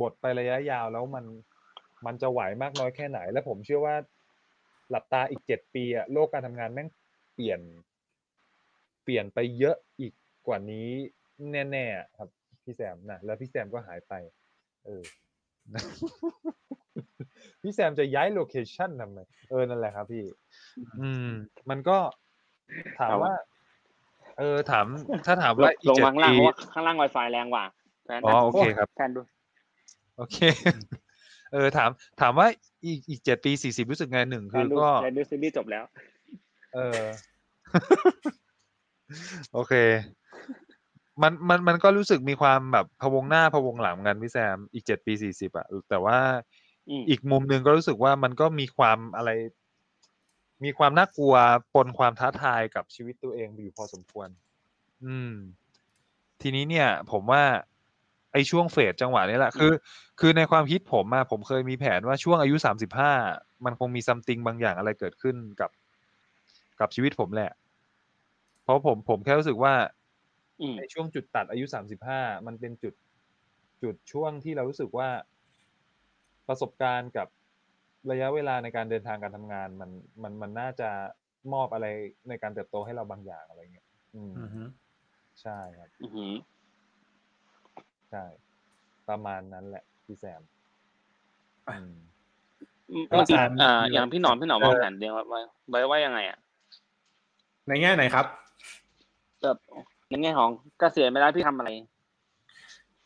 บทไประยะยาวแล้วมันมันจะไหวมากน้อยแค่ไหน และผมเชื่อว่า หลับตาอีกเจ็ดปีอะโลกการทำงานแม่งเปลี่ยน เปลี่ยนไปเยอะอีกกว่านี้แน่ๆอะครับพี่แซมนะแล้วพี่แซมก็หายไป เออพี่แซมจะย้ายโลเคชันทำไมเออนั่นแหละครับพี่ อืม มันก็ ถามครับว่า เออถาม ถ้าถามลว่างอีกลงเจ็ดมาข้างล่างปีเพราะว่าข้างล่าง Wi-Fi แรงกว่าแทนอ๋อโอเคครับแทนดูโอเค เออถาม ถามว่าอีกอีกเจ็ดปีสี่สิบรู้สึกไงหนึ่งแทคืนอดูก็แทนดูซีรีส์จบแล้ว เออ โอเค มันมันมันก็รู้สึกมีความแบบพะวงหน้าพะวงหลังเหมือนกันพี่แซมอีกเจ็ดปีสี่สิบอะแต่ว่าอืมอีกมุมหนึ่งก็รู้สึกว่ามันก็มีความอะไร มีความน่ากลัวปนความท้าทายกับชีวิตตัวเองอยู่พอสมควร อืม ทีนี้เนี่ย ผมว่า ไอ้ช่วงเฟสจังหวะนี้แหละคือ คือในความคิดผมอะผมเคยมีแผนว่าช่วงอายุสามสิบห้ามันคงมีซัมติงบางอย่างอะไรเกิดขึ้นกับกับชีวิตผมแหละ เพราะผมผมแค่รู้สึกว่าอืมในช่วงจุดตัดอายุสามสิบห้ามันเป็นจุดจุดช่วงที่เรารู้สึกว่า ประสบการณ์กับ ระยะเวลาในการเดินทางการทำงานมันมันมันน่าจะมอบอะไรในการเติบโตให้เราบางอย่างอะไรเงี้ย อืมอือฮึใช่ครับอือหือใช่ ประมาณนั้นแหละ พี่แซมอืมเมื่อกี้อาจารย์อ่ามีอย่างพี่หนอมพี่หนอมเออวางแผนเดียวไว้ไว้ว่ายังไงอะในแง่ไหนครับแบบในแง่ของเกษียณไปแล้วพี่ทำอะไร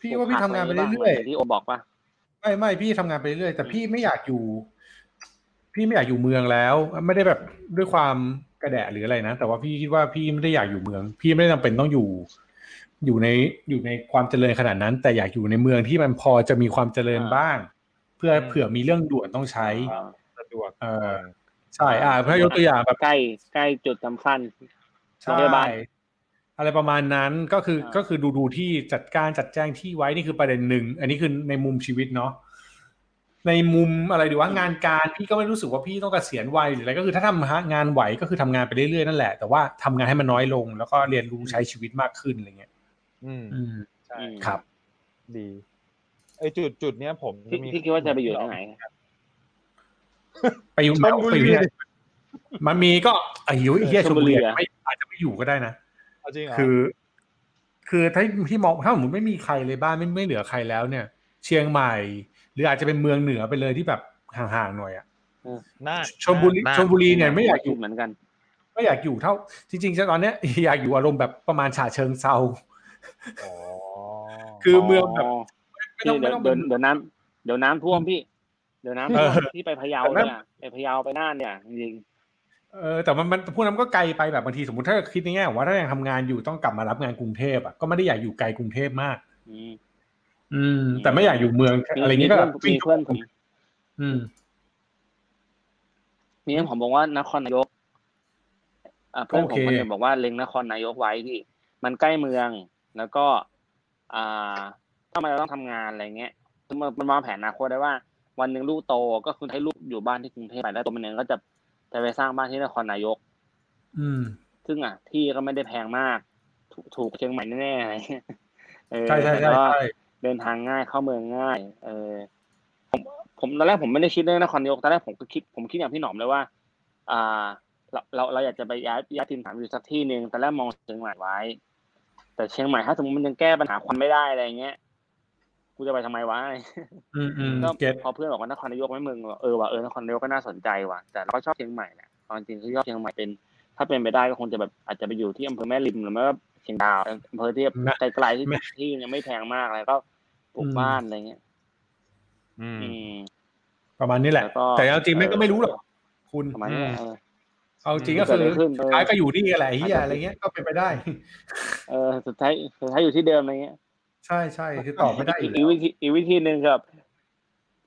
พี่ว่าพี่ทำงานไปเรื่อยหมืนที่โอบอกป่ะๆไม่ไม่พี่ทำงานไปเรื่อยๆแต่พี่ไม่อยากอยู่ พี่ไม่อยากอยู่เมืองแล้ว ไม่ได้แบบด้วยความกระแดะหรืออะไรนะ แต่ว่าพี่คิดว่าพี่ไม่ได้อยากอยู่เมือง พี่ไม่ได้จำเป็นต้องอยู่ อยู่ในอยู่ในความเจริญขนาดนั้น แต่อยากอยู่ในเมืองที่มันพอจะมีความเจริญอ่าบ้าง เพื่อเผื่อมีเรื่องด่วนต้องใช้อ่าสะดวกเออใช่อ่าเพื่อยกตัวอย่างแบบใกล้ใกล้จุดสำคัญใช่โรงพยาบาลอะไรประมาณนั้นก็คืออ่าก็คือดูดูที่จัดการจัดแจ้งที่ไว้นี่คือประเด็นหนึ่งอันนี้คือในมุมชีวิตเนาะ ในมุมอะไรดีว่างานการพี่ก็ไม่รู้สึกว่าพี่ต้องเกษียณวัยหรืออะไรก็คือถ้าทำงานไหวก็คือทำงานไปเรื่อยๆนั่นแหละแต่ว่าทำงานให้มันน้อยลง แล้วก็เรียนรู้ใช้ชีวิตมากขึ้นอะไรเงี้ย อืมอืมใช่อืมครับ ดีไอจุดจุดเนี้ยผมพี่มีพี่คิดว่าจะไปอยู่ที่ไหนไปอยู่ชลบุรีไปอยู่ที่ไหนมันมีก็ไอ้หิวไอ้เฮียชชลลบุบุรีรีอะไม่อาจจะไม่อยู่ก็ได้นะเอาจริงเหรอคือ คือถ้าที่มองถ้าสมมติไม่มีใครเลยบ้านไม่ไม่เหลือใครแล้วเนี่ย เชียงใหม่ หรืออาจจะเป็นเมืองเหนือไปเลยที่แบบห่างๆหน่อยอะน่าชลบุรีน่าชลบุรีเนี่ยไม่อยากอยู่เหมือนกัน ไม่อยากอยู่เท่า จริงๆตอนเนี้ยอยากอยู่อารมณ์แบบประมาณฉะเชิงเซาอ๋อคือเมืองแบบไม่พี่ต้องไม่เดี๋ยวต้องเดี๋เป็ยวนเดี๋ยวน้ำเดี๋ยวน้ำท่วมพี่ เดี๋ยวน้ำท่วมเออพี่ไปพะเยาแต่นั่นเนี่ยไปพะเยาไปน่านเนี่ยจริงเออแต่มันมันพวกนั้นก็ไกลไปแบบบางทีสมมติถ้าคิดในแง่ของว่าถ้ายังทำงานอยู่ต้องกลับมารับงานกรุงเทพอะก็ไม่ได้อยากอยู่ไกลกรุงเทพมากๆ อืมอืม แต่ไม่อยากอยู่เมืองอะไรเงี้ยก็แบบมีวิ่งเพื่อนผมอืมมีเพื่อนผมบอกว่านครนายกอ่าเพื่อนผมโอเคคนหนึงบอกว่าเล็งนครนายกไว้พี่มันใกล้เมือง แล้วก็ อ่าถ้ามันต้องทำงานอะไรเงี้ยมันมันวางแผนอนาคตได้ว่า วันหนึ่งลูกโตก็คือให้ลูกอยู่บ้านที่กรุงเทพไปแล้วตัวมันเองก็จะจะไปสร้างบ้านที่นครนายก อืม ซึ่งอะ ที่ก็ไม่ได้แพงมาก ถูกถูกเชียงใหม่แน่ๆอะไรเงี้ยเออใช่ใช่ใช่แล้วก็ใช่ เดินทางง่ายเข้าเมืองง่าย เออผมตอนแรกผมไม่ได้คิดเรื่องนครนายกตอนแรกผมก็คิดผมคิดอย่างพี่หนอมเลยว่า อ่า เราเราเราอยากจะไปย้ายย้ายทีมฐานอยู่สักที่หนึ่งตอนแรกมองเชียงใหม่ไว้ แต่เชียงใหม่ถ้าสมมติมันยังแก้ปัญหาควันไม่ได้อะไรเงี้ยกูจะไปทำไมวะอืมอืมก็เก็ตพอเพื่อนบอกว่านครนายกไม่มึงเออว่ะเออนครนายกก็น่าสนใจว่ะแต่เราก็ชอบเชียงใหม่แหละตอนจริงคือชอบเชียงใหม่เป็น ถ้าเป็นไปได้ก็คงจะแบบอาจจะไปอยู่ที่อำเภอแม่ริมหรือไม่ก็เชียงดาวอำเภอที่ไกลๆที่ที่ยังไม่แพงมากอะไรก็ ปลูกบ้านอะไรเงี้ยอืมอืมประมาณนี้แหละแล้วก็แต่เอาจริงแม่งก็ไม่รู้หรอกคุณประมาณนี้แหละเออเอาจริงก็คือเกิดอะไรขึ้นสุดท้ายก็อยู่นี่แหละไอ้เฮียอะไรเงี้ยก็เป็นไปได้ เออสุดท้ายสุดท้ายอยู่ที่เดิมอะไรเงี้ย ใช่ใช่คือตอบไม่ได้ออียู่กแล้อีกววิธีอีกวิธีหนึ่งครับ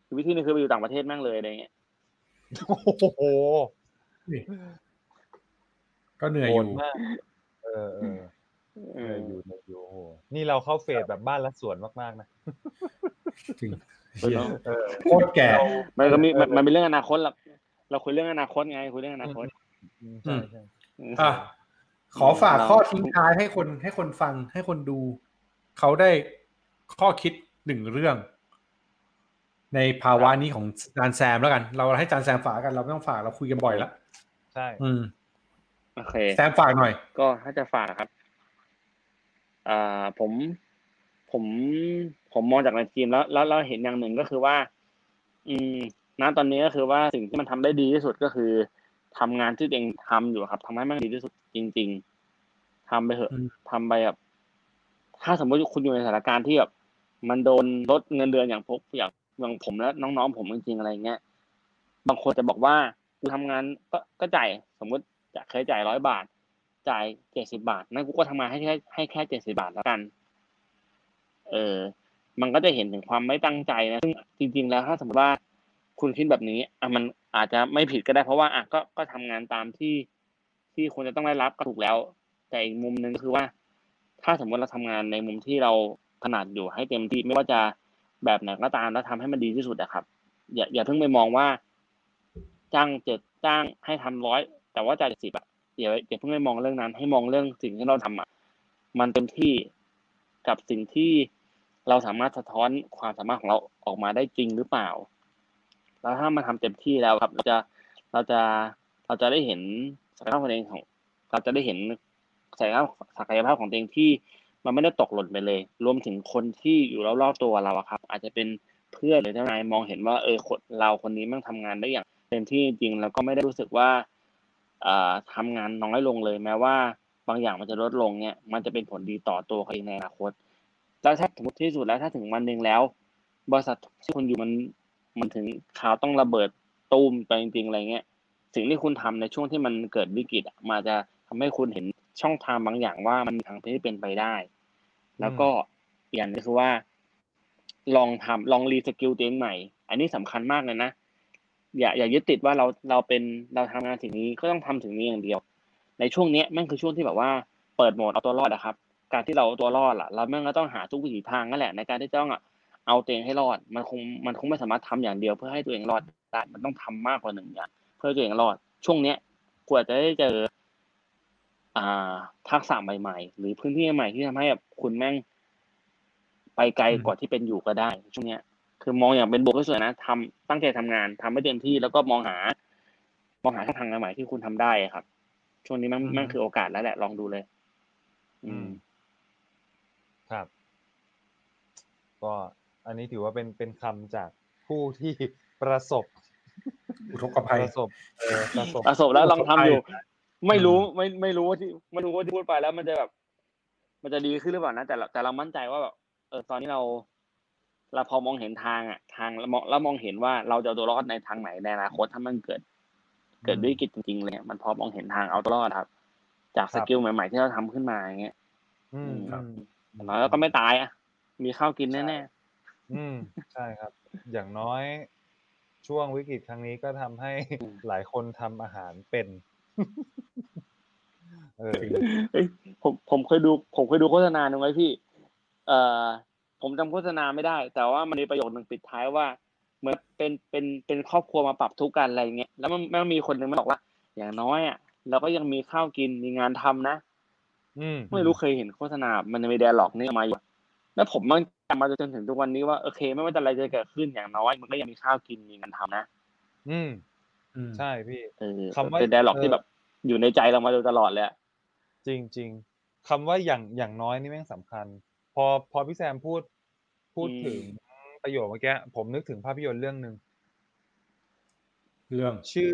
อีกวิธีหนึ่งคือไปอยู่ต่างประเทศแม่งเลยอะไรเงี้ยโอ้โหก็เหนื่อยโหอดยู่มากเออ เออเอเออออยู่ในอยู่โอ้โหนี่เราเข้าเฟสแบบบ้านละสวนมากๆนะจริงเออเออโคตรแก่ มันก็มีมันมันเป็นเรื่องอนาคตหรอกเราคุยเรื่องอนาคตไงคุยเรื่องอนาคตอืมใช่ใช่อะขอฝากข้อทิ้งท้ายให้คนให้คนฟังให้คนดู เขาได้ข้อคิดหนึ่งเรื่อง ในภาวะนี้ของจานแซมแล้วกัน เราให้จานแซมฝากกันเราไม่ต้องฝากเราคุยกันบ่อยแล้วใช่ อืมโอเคแซมฝากหน่อย ก็ถ้าจะฝากครับ อ่าผมผมผมมองจากในทีมแล้ว แล้วเราเห็นอย่างหนึ่งก็คือว่า อืมณตอนนี้ก็คือว่าสิ่งที่มันทำได้ดีที่สุดก็คือทำงานที่ตัวเองทำอยู่ครับทำให้มันดีที่สุดจริง ๆทำไปเถอะอืมทำไปแบบถ้าสมมติคุณอยู่ในสถานการณ์ที่แบบมันโดนลดเงินเดือนอย่างพวกอย่างอย่างผมและน้องๆผมจริงๆอะไรเงี้ยบางคนจะบอกว่ากูทำงานก็ก็จ่ายสมมติจะเคยจ่ายร้อยบาท จ่ายเจ็ดสิบาทนั่นกูก็ทำงานให้แค่ให้แค่เจ็ดสิบาทแล้วกัน เออ มันก็จะเห็นถึงความไม่ตั้งใจนะซึ่งจริง ๆ แล้วถ้าสมมติว่าคุณคิดแบบนี้อะมันอาจจะไม่ผิดก็ได้ เพราะว่าอะก็ก็ทำงานตามที่ที่ควรจะต้องได้รับก็ถูกแล้ว แต่อีกมุมหนึ่งคือว่า ถ้าสมมติเราทำงานในมุมที่เราถนัดอยู่ให้เต็มที่ไม่ว่าจะแบบไหนก็ตามแล้วทำให้มันดีที่สุดนะครับ อย่าอย่าเพิ่งไปมองว่า จ้างเจ็ดจ้างให้ทำร้อยแต่ว่าจ่ายสิบอะ อย่าอย่าเพิ่งไปมองเรื่องนั้น ให้มองเรื่องสิ่งที่เราทำอะมันเต็มที่กับสิ่งที่เราสามารถสะท้อนความสามารถของเราออกมาได้จริงหรือเปล่า แล้วถ้ามันทำเต็มที่แล้วครับ เราจะเราจะเราจะได้เห็นศักยภาพของตัวเองของ เราจะได้เห็นศักยภาพศักยภาพของตัวเองที่มันไม่ได้ตกหล่นไปเลย รวมถึงคนที่อยู่รอบๆตัวเราอะครับ อาจจะเป็นเพื่อนหรือเจ้านายมองเห็นว่าเออคนเราคนนี้มันทำงานได้อย่างเต็มที่จริงแล้วก็ไม่ได้รู้สึกว่า ทำงานน้อยลงเลยแม้ว่า บางอย่างมันจะลดลงเนี่ยมันจะเป็นผลดีต่อตัวเขาเองในอนาคตแล้วถ้าสมมติที่สุดแล้วถ้าถึงวันหนึ่งแล้ว บริษัทที่คุณอยู่มันมันถึงข่าวต้องระเบิดตูมไปจริงๆอะไรเงี้ยสิ่งที่คุณทำในช่วงที่มันเกิดวิกฤตอะมันจะทำให้คุณเห็นช่องทางบางอย่างว่ามันมีทางที่เป็นไปได้ แล้วก็อย่างหนึงคือว่า ลองทำลองรีสกิลตัวเองใหม่ อันนี้สำคัญมากเลยนะ อย่าอย่ายึดติดว่าเราเราเป็นเราทำงานสิ่งนี้ก็ต้องทำถึงนี้อย่างเดียว ในช่วงเนี้ยแม่งคือช่วงที่แบบว่าเปิดโหมดเอาตัวรอดอะครับ การที่เราตัวรอดล่ะ เราแม่งก็ต้องหาทุกวิถีทางนั่นแหละในการที่จะต้องอะเอาตัวเองให้รอด มันคงมันคงไม่สามารถทำอย่างเดียว เพื่อให้ตัวเองรอดได้มันต้องทำมากกว่าหนึ่งอย่างเพื่อตัวเองรอด ช่วงเนี้ยกว่าจะได้เจออ่าทักษะใหม่ ๆ หรือพื้นที่ใหม่ที่ทำให้แบบคุณแม่งไปไกลกว่าที่เป็นอยู่ก็ได้ ช่วงเนี้ย คือมองอย่างเป็นบวกก็สวยนะทำตั้งใจทำงานทำให้เต็มที่แล้วก็มองหา มองหาช่องทางใหม่ๆที่คุณทำได้ครับ ช่วงนี้มันอืมมันคือโอกาสแล้วแหละลองดูเลย อือืมมครับ ก็อันนี้ถือว่าเป็นเป็นคำจากผู้ที่ประสบอุทกภัยประสบเออประสบประสบแล้วลองทำอยู่ไปไม่รู้ไม่ไม่รู้ว่าที่ไม่รู้ว่าที่พูดไปแล้ว มันจะแบบ มันจะดีขึ้นหรือเปล่านะแต่เราแต่เรามั่นใจว่าแบบเออตอนนี้เรา เราพอมองเห็นทางอะ ทางแล้วมองแล้วมองเห็นว่าเราจะเอาตัวรอดในทางไหนในอนาคตถ้ามันเกิด เกิดวิกฤตจริงๆเลยเนี่ยมันพอมองเห็นทางเอาตัวรอดครับ จากสกิลใหม่ ๆ ที่เราทำขึ้นมาอย่างเงี้ยอืมครับอืมอย่างน้อยเราก็ไม่ตายอะ มีข้าวกินแน่อืมใช่ครับ อย่างน้อยช่วงวิกฤตครั้งนี้ก็ทำให้หลายคนทำอาหารเป็นเออๆเฮ้ยผมผมเคยดู ผมเคยดูโฆษณาหนึ่งไว้พี่ เอ่อ ผมจำโฆษณาไม่ได้ แต่ว่ามันมีประโยคหนึ่งปิดท้ายว่า เหมือนเป็นเป็นเป็นครอบครัวมาปรับทุกข์กันอะไรเงี้ยแล้วมันมันมีคนหนึ่งมันบอกว่า อย่างน้อยอะเราก็ยังมีข้าวกินมีงานทำนะอืมไม่รู้เคยเห็นโฆษณา มันมี dialogue นี่ออกมาอยู่แล้วผมมันจำมาจนถึงทุกวันนี้ว่าโอเค ไม่ว่าจะอะไรจะเกิดขึ้นอย่างน้อย มันก็ยังมีข้าวกินมีงานทำนะอืมอืมใช่พี่เออคำว่าเป็น dialogue ที่เออแบบอยู่ในใจเรามาโดยตลอดเลยอะจริงจริงคำว่าอย่างอย่างน้อยนี่แม่งสำคัญ พอพอพี่แซมพูดพูดถึงประโยคเมื่อกี้ผมนึกถึงภาพยนตร์เรื่องหนึ่งเรื่องชื่อ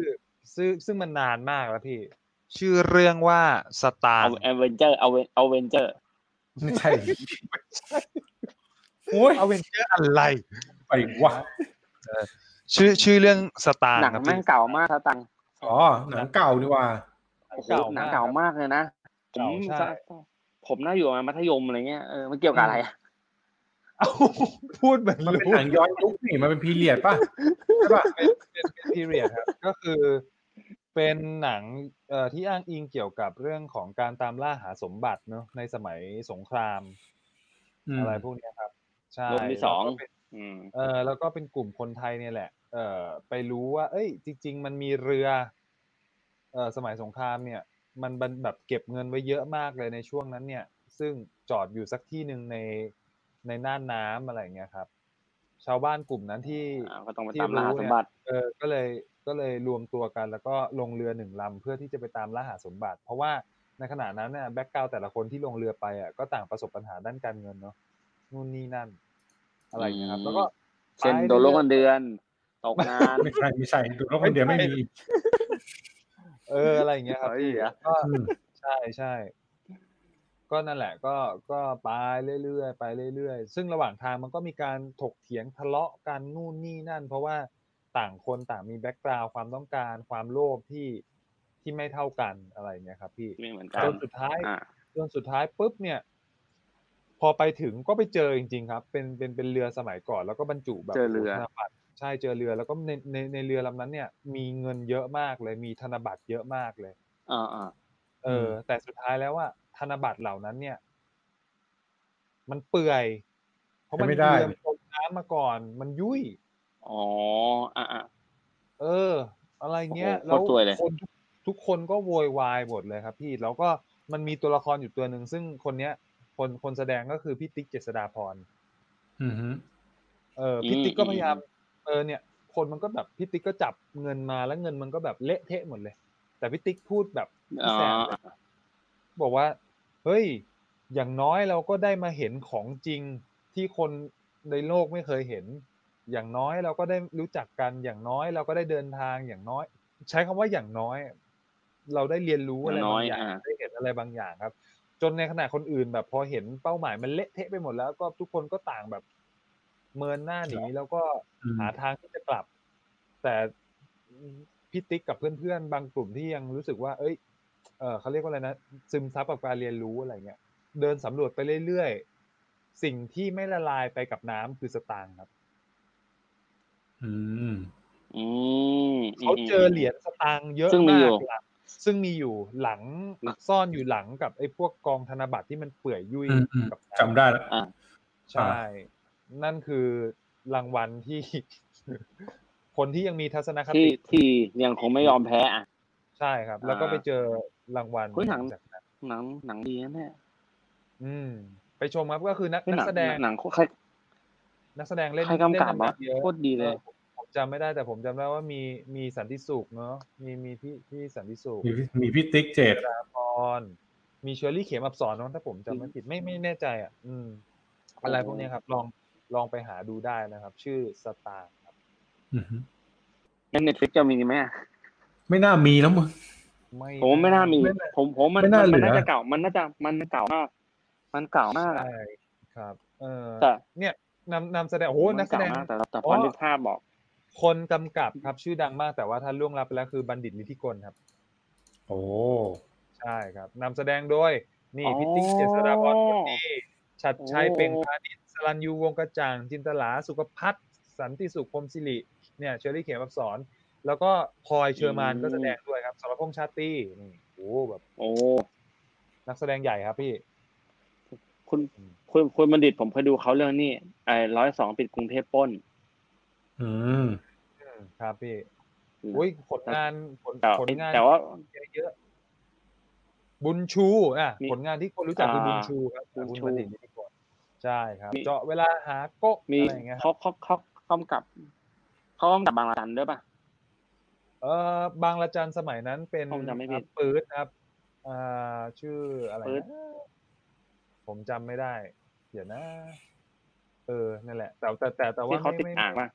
ซึ่งซึ่งมันนานมากแล้วพี่ ชื่อเรื่องว่าสตาร์เอาเอเวนเจอร์เอาเอาเวนเจอร์ไม่ใช่โอ้ยอเวนเจอร์อะไรไปวะชื่อชื่อเรื่องสตาร์หนังครับแม่งพี่เก่ามากถ้าตังค์อ๋อหนังเก่าดีว่าโอ้โหหนังเก่ามากเลยนะผมเก่าใช่ ผมน่าอยู่ประมาณมัธยมอะไรเงี้ยเออมันเกี่ยวกับอะไรอะเอาพูดเหมือนมันเป็นรู้หนังย้อนยุคนี่มันเป็นพีเรียดป่ะใช่ป่ะเป็นเป็นเป็นพีเรียดครับก็คือ เป็นหนังเอ่อที่อ้างอิงเกี่ยวกับเรื่องของการตามล่าหาสมบัติเนอะในสมัยสงครามอืมอะไรพวกเนี้ยครับใช่โลกที่สองแล้วก็เป็นอืมเออแล้วก็เป็นกลุ่มคนไทยเนี่ยแหละ เออไปรู้ว่า เอ้ย จริง ๆ มันมีเรือ เออสมัยสงครามเนี่ย มันบันแบบเก็บเงินไว้เยอะมากเลยในช่วงนั้นเนี่ย ซึ่งจอดอยู่สักที่หนึ่งในในน่านน้ำอะไรอย่างเงี้ยครับ ชาวบ้านกลุ่มนั้นที่อ่าก็ต้องไปที่ตามล่าหารู้สเนี่มยบัติเออก็เลยก็เลยรวมตัวกัน แล้วก็ลงเรือหนึ่งลำเพื่อที่จะไปตามล่าหาสมบัติ เพราะว่าในขณะนั้นเนี่ยแบ็กกราวแต่ละคนที่ลงเรือไปอะก็ต่างประสบปัญหาด้านการเงินเนาะนู่นนี่นั่น อะไรอย่างเงี้ยครับ แล้วก็เช่นไปโดนลดรื่อยๆเงินเดือนตกงานไม่ใช่ไม่ใช่ดูแล้วคนเดียวไม่มี เอออะไรอย่างเงี้ยครับเฮ้ยพี่อะก็อืมใช่ใช่ก็นั่นแหละก็ก็ไปเรื่อยๆไปเรื่อยๆ ซึ่งระหว่างทางมันก็มีการถกเถียงทะเลาะกันนู่นนี่นั่น เพราะว่าต่างคนต่างมีแบ็กกราวความต้องการความโลภที่ที่ไม่เท่ากันอะไรอย่างเงี้ยครับพี่ไม่เหมือนกันจนสุดท้ายอ่าจนสุดท้ายปุ๊บเนี่ย พอไปถึงก็ไปเจอจริง ๆ ครับ เป็นเป็นเป็นเรือสมัยก่อน แล้วก็บรรจุแบบเจอเรือธนบัตร ใช่เจอเรือแล้วก็ในในในเรือลำนั้นเนี่ย มีเงินเยอะมากเลย มีธนบัตรเยอะมากเลยอ่าอ่าเออ แต่สุดท้ายแล้วว่าธนบัตรเหล่านั้นเนี่ย มันเปื่อย เพราะมันใช้ไม่ได้เรือมันจมน้ำมาก่อน มันยุ่ยอ๋ออ่าอ่าเออ อะไรเงี้ยโอ้โหโคตรซวยเลยคนทุกทุกคนก็โวยวายหมดเลยครับ พี่แล้วก็มันมีตัวละครอยู่ตัวหนึ่งซึ่งคนเนี้ย คนคนแสดงก็คือพี่ติ๊กเจษฎาพรอืมฮึเออพี่ติ๊กก็พยายาม เออเนี่ย คนมันก็แบบพี่ติ๊กก็จับเงินมาแล้วเงินมันก็แบบเละเทะหมดเลย แต่พี่ติ๊กพูดแบบอ๋พี่อแซมเลยบอกว่า เฮ้ย อย่างน้อยเราก็ได้มาเห็นของจริงที่คนในโลกไม่เคยเห็น อย่างน้อยเราก็ได้รู้จักกันอย่างน้อยเราก็ได้เดินทางอย่างน้อย ใช้คำว่าอย่างน้อย เราได้เรียนรู้อะไรอย่างน้บาอยงอย่างอ่าได้เห็นอะไรบางอย่างครับ จนในขณะคนอื่นแบบพอเห็นเป้าหมายมันเละเทะไปหมดแล้ว ก็ทุกคนก็ต่างแบบ เมินหน้าหนีแล้วก็อืมหาทางที่จะกลับ แต่พี่ติ๊กกับเพื่อนๆ บางกลุ่มที่ยังรู้สึกว่า เอ้ยเออเขาเรียกว่าอะไรนะซึมซับกับการเรียนรู้อะไรเงี้ยเดินสำรวจไปเรื่อยๆ สิ่งที่ไม่ละลายไปกับน้ำคือสตางค์ครับ อืมอืมเขาเจอเหรียญสตางค์เยอะซึ่งมีมาอยู่กหลังซึ่งมีอยู่หลังซ่อนอยู่หลังกับไอ้พวกกองธนบัตรที่มันเปื่อยยุ่ยอืมอืมกับน้ำจำได้แล้วอ่าใช่ นั่นคือรางวัลที่ คนที่ยังมีทัศนคที่ติที่ยังคงไม่ยอมแพ้อะใช่ครับ แล้วก็อ่าไปเจอรางวัลเฮ้ยหนังจากนั้นหนังหนังดีนะเนี่ยอืม ไปชมครับก็คือนักเฮ้ยนัหกนังแสดงหนังใครนักแสดงเล่นใครกำกับเล่นวะเยอะโคตรดีเลยออผมผมจำไม่ได้แต่ผมจำได้ว่ามีมีสันติสุขเนาะมีมีพี่พี่สันติสุขมีพี่มีพี่ติ๊กเจษฎาภรณ์มีเชอรี่เข็มอัปสรเนาะถ้าผมจำไม่ผิดไม่ไม่แน่ใจอะ อืม อะไรพวกเนี้ยครับ ลอง ลองไปหาดูได้นะครับ ชื่อสตางค์ครับอืมฮึใน Netflix จะมีไหมอะไม่น่ามีแล้วมึงไม่ผมว่าไม่น่ามีไม่น่าผมผมมันไม่น่ามันเหลือน่าจะเก่ามันน่าจะมันเก่ามาก มันเก่ามากอะใช่ครับ เออแต่เนี่ยนำนำแสดงโอ้โหมันักแสดงเก่ามากแต่แต่อ๋พออนึกภาพบอก คนกำกับครับชื่อดังมากแต่ว่าท่านล่วงลับไปแล้วคือบัณฑิตฤทธิ์ถกลครับ โอ้ใช่ครับนำแสดงโดยนี่อ๋อพี่ติ๊กเจษฎาภรณ์ผลดีฉัตรชัยโอ้เปล่งพานิชส รัณยูวงศ์กระจ่าง จินตหราสุขพัฒน์สันติสุขพรหมศิริเนี่ยเชอรี่เข็มอัปสร แล้วก็พลอยเฌอมาลย์ก็แสดงด้วยครับสรพงศ์ชาตรีนี่โอ้โหแบบ โอ้นักแสดงใหญ่ครับพี่ คุณคุณคุณบัณฑิตผมเคยดูเขาเรื่องนี้ไอ้ร้อยสองปิดกรุงเทพปล้นอืมอืมครับพี่อุ้ยผลงานผลแต่ผลงานแต่ว่าเยอะๆบุญชูอะมีผลงานที่คนรู้จักคืออ่าบุญชูครับบุญคุณชูบัณฑิตนิติกร ใช่ครับมีเจาะเวลาหาโก๊ะมีอะไรอย่างเงี้ยครับเขาเขาเขาเขากำกับเขากำกับบางระจันด้วยป่ะเออบางละจันสมัยนั้นเป็นผมจำไม่ผิดอ่าปื๊ดครับอ่าชื่ออะไรปื๊ดนะผมจำไม่ได้เดี๋ยวนะ เออนั่นแหละ แต่แต่แต่แต่ว่าที่เขาไม่ติดไม่อ่างป่ะ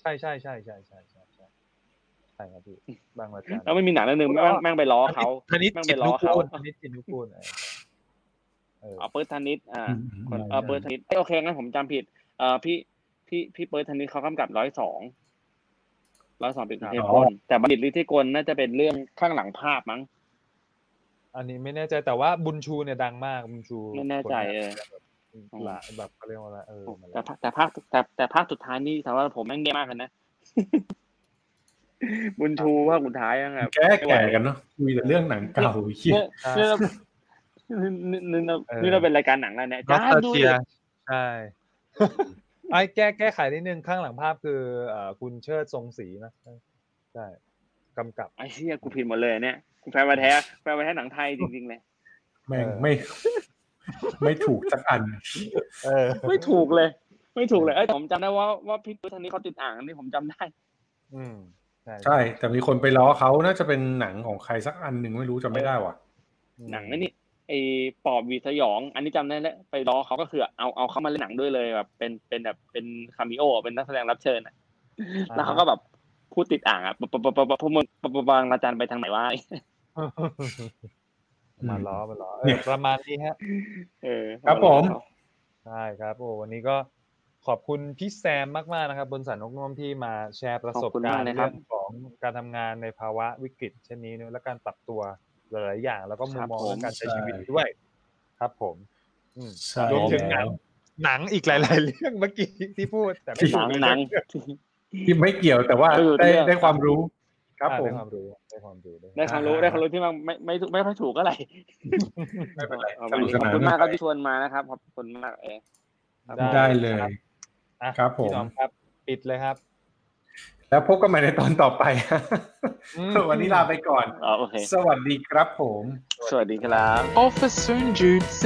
ใช่ใช่ใช่ใช่ใช่ใช่ใช่ใช่ครับพี่บางละจันแล้วไม่มีหนังเรื่องหนึ่งแม่งแม่งไปล้อเขาธนิตแม่งจิไปตล้นุอเขากูลธนิตจินนุกูล เออเออเอาเปิร์ธนิตอ่าอืมอืมคนใช่เออเปิร์ธนิตเอ้ยโอเคงั้นผมจำผิดเอ่อพี่พี่พี่เปิร์ธนิตเขากำกับร้อยสองร้อยสองเป็นเทพกลแต่บัณฑิตฤทธิกลน่าจะเป็นเรื่องข้างหลังภาพมั้ง อันนี้ไม่แน่ใจแต่ว่าบุญชูเนี่ยดังมากบุญชูไม่แน่ใจเออผลงานแบบหลายแบบเขาเรียกว่าอะไรเออมันแต่ภาคแต่ภาคแต่แต่ภาคสุดท้ายนี่สำหรับผมแม่งเงี้ยมากเลยนะบุญชูภาคสุดท้ายยังแบบแก่แก่กันเนาะคุยแต่เรื่องหนังเก่าเหี้ยเนี่เรานี่เรานี่เราเป็นรายการหนังแล้วเนี่ยจ้าดูเจีดิยใช่ไอ้แก้แก้ไขนิดนึงข้างหลังภาพคือเอ่อคุณเชิดทรงศรีนะใช่กำกับไอ้เชี่ยกูผิดหมดเลยเนี่ยกูแฟนมาแท้แฟนมาแท้หนังไทยจริงๆเลยแม่งไม่ ไม่ถูกสักอัน เออ ไม่ถูกเลย ไม่ถูกเลยเอ้ผมจำได้ว่าว่าพี่พุทธนี้เขาติดอ่างนี่ผมจำได้ อืมใช่ แต่มีคนไปล้อเขาน่าจะเป็นหนังของใครสักอันหนึ่งไม่รู้จำไม่ได้ว่ะ หนังนี่ ไอ้ปอบวีสยอง อันนี้จำได้แล้วไปล้อเขาก็คือเอาเอาเขามาเล่นหนังด้วยเลยแบบ เป็นเป็นแบบเป็นคามิโอเป็นนักแสดงรับเชิญอะแล้วเขาก็แบบพูดติดอ่างอะปะปะปะปะปะพวกมึงปะปะบางอาจารย์ไปทางไหนวะมาล้อมาล้อเอเนี่อยประมาณนี้ฮะเออครับผมใช่ครับโอ้วันนี้ก็ขอบคุณพี่แซมมากๆนะครับ บนสันนกน้มที่มาแชร์ประสบการณ์เรื่องของการทำงานในภาวะวิกฤตเช่นนี้เนอะและการปรับตัว หลายๆอย่าง แล้วก็มุมมองเรื่องการใช้ชีวิตด้วย ครับผมอืมใช่รวมถึงหนัแล้วงหนังอีกหลาย ๆ เรื่องเมื่อกี้ที่พูด แต่ไม่หนังหนังที่ไม่เกี่ยวแต่ว่าเออได้เรื่องได้ความรู้ ครับอ่าผมได้ความรู้ได้ความรู้ได้ความรู้ได้ความรู้ที่มันไม่ไม่ไม่ค่อยถูกก็ไรไม่เป็นไรเอาสวันนุกนี้สขอบนานคุณมากครับที่ชวนมานะครับขอบคุณมากเองได้เลยอะครับผมพี่น้องครับปิดเลยครับ แล้วพบกันใหม่ในตอนต่อไปอืมวันนี้ลาไปก่อนอ๋อโอเคสวัสดีครับผม สวัสดีครับ Officer Jude C.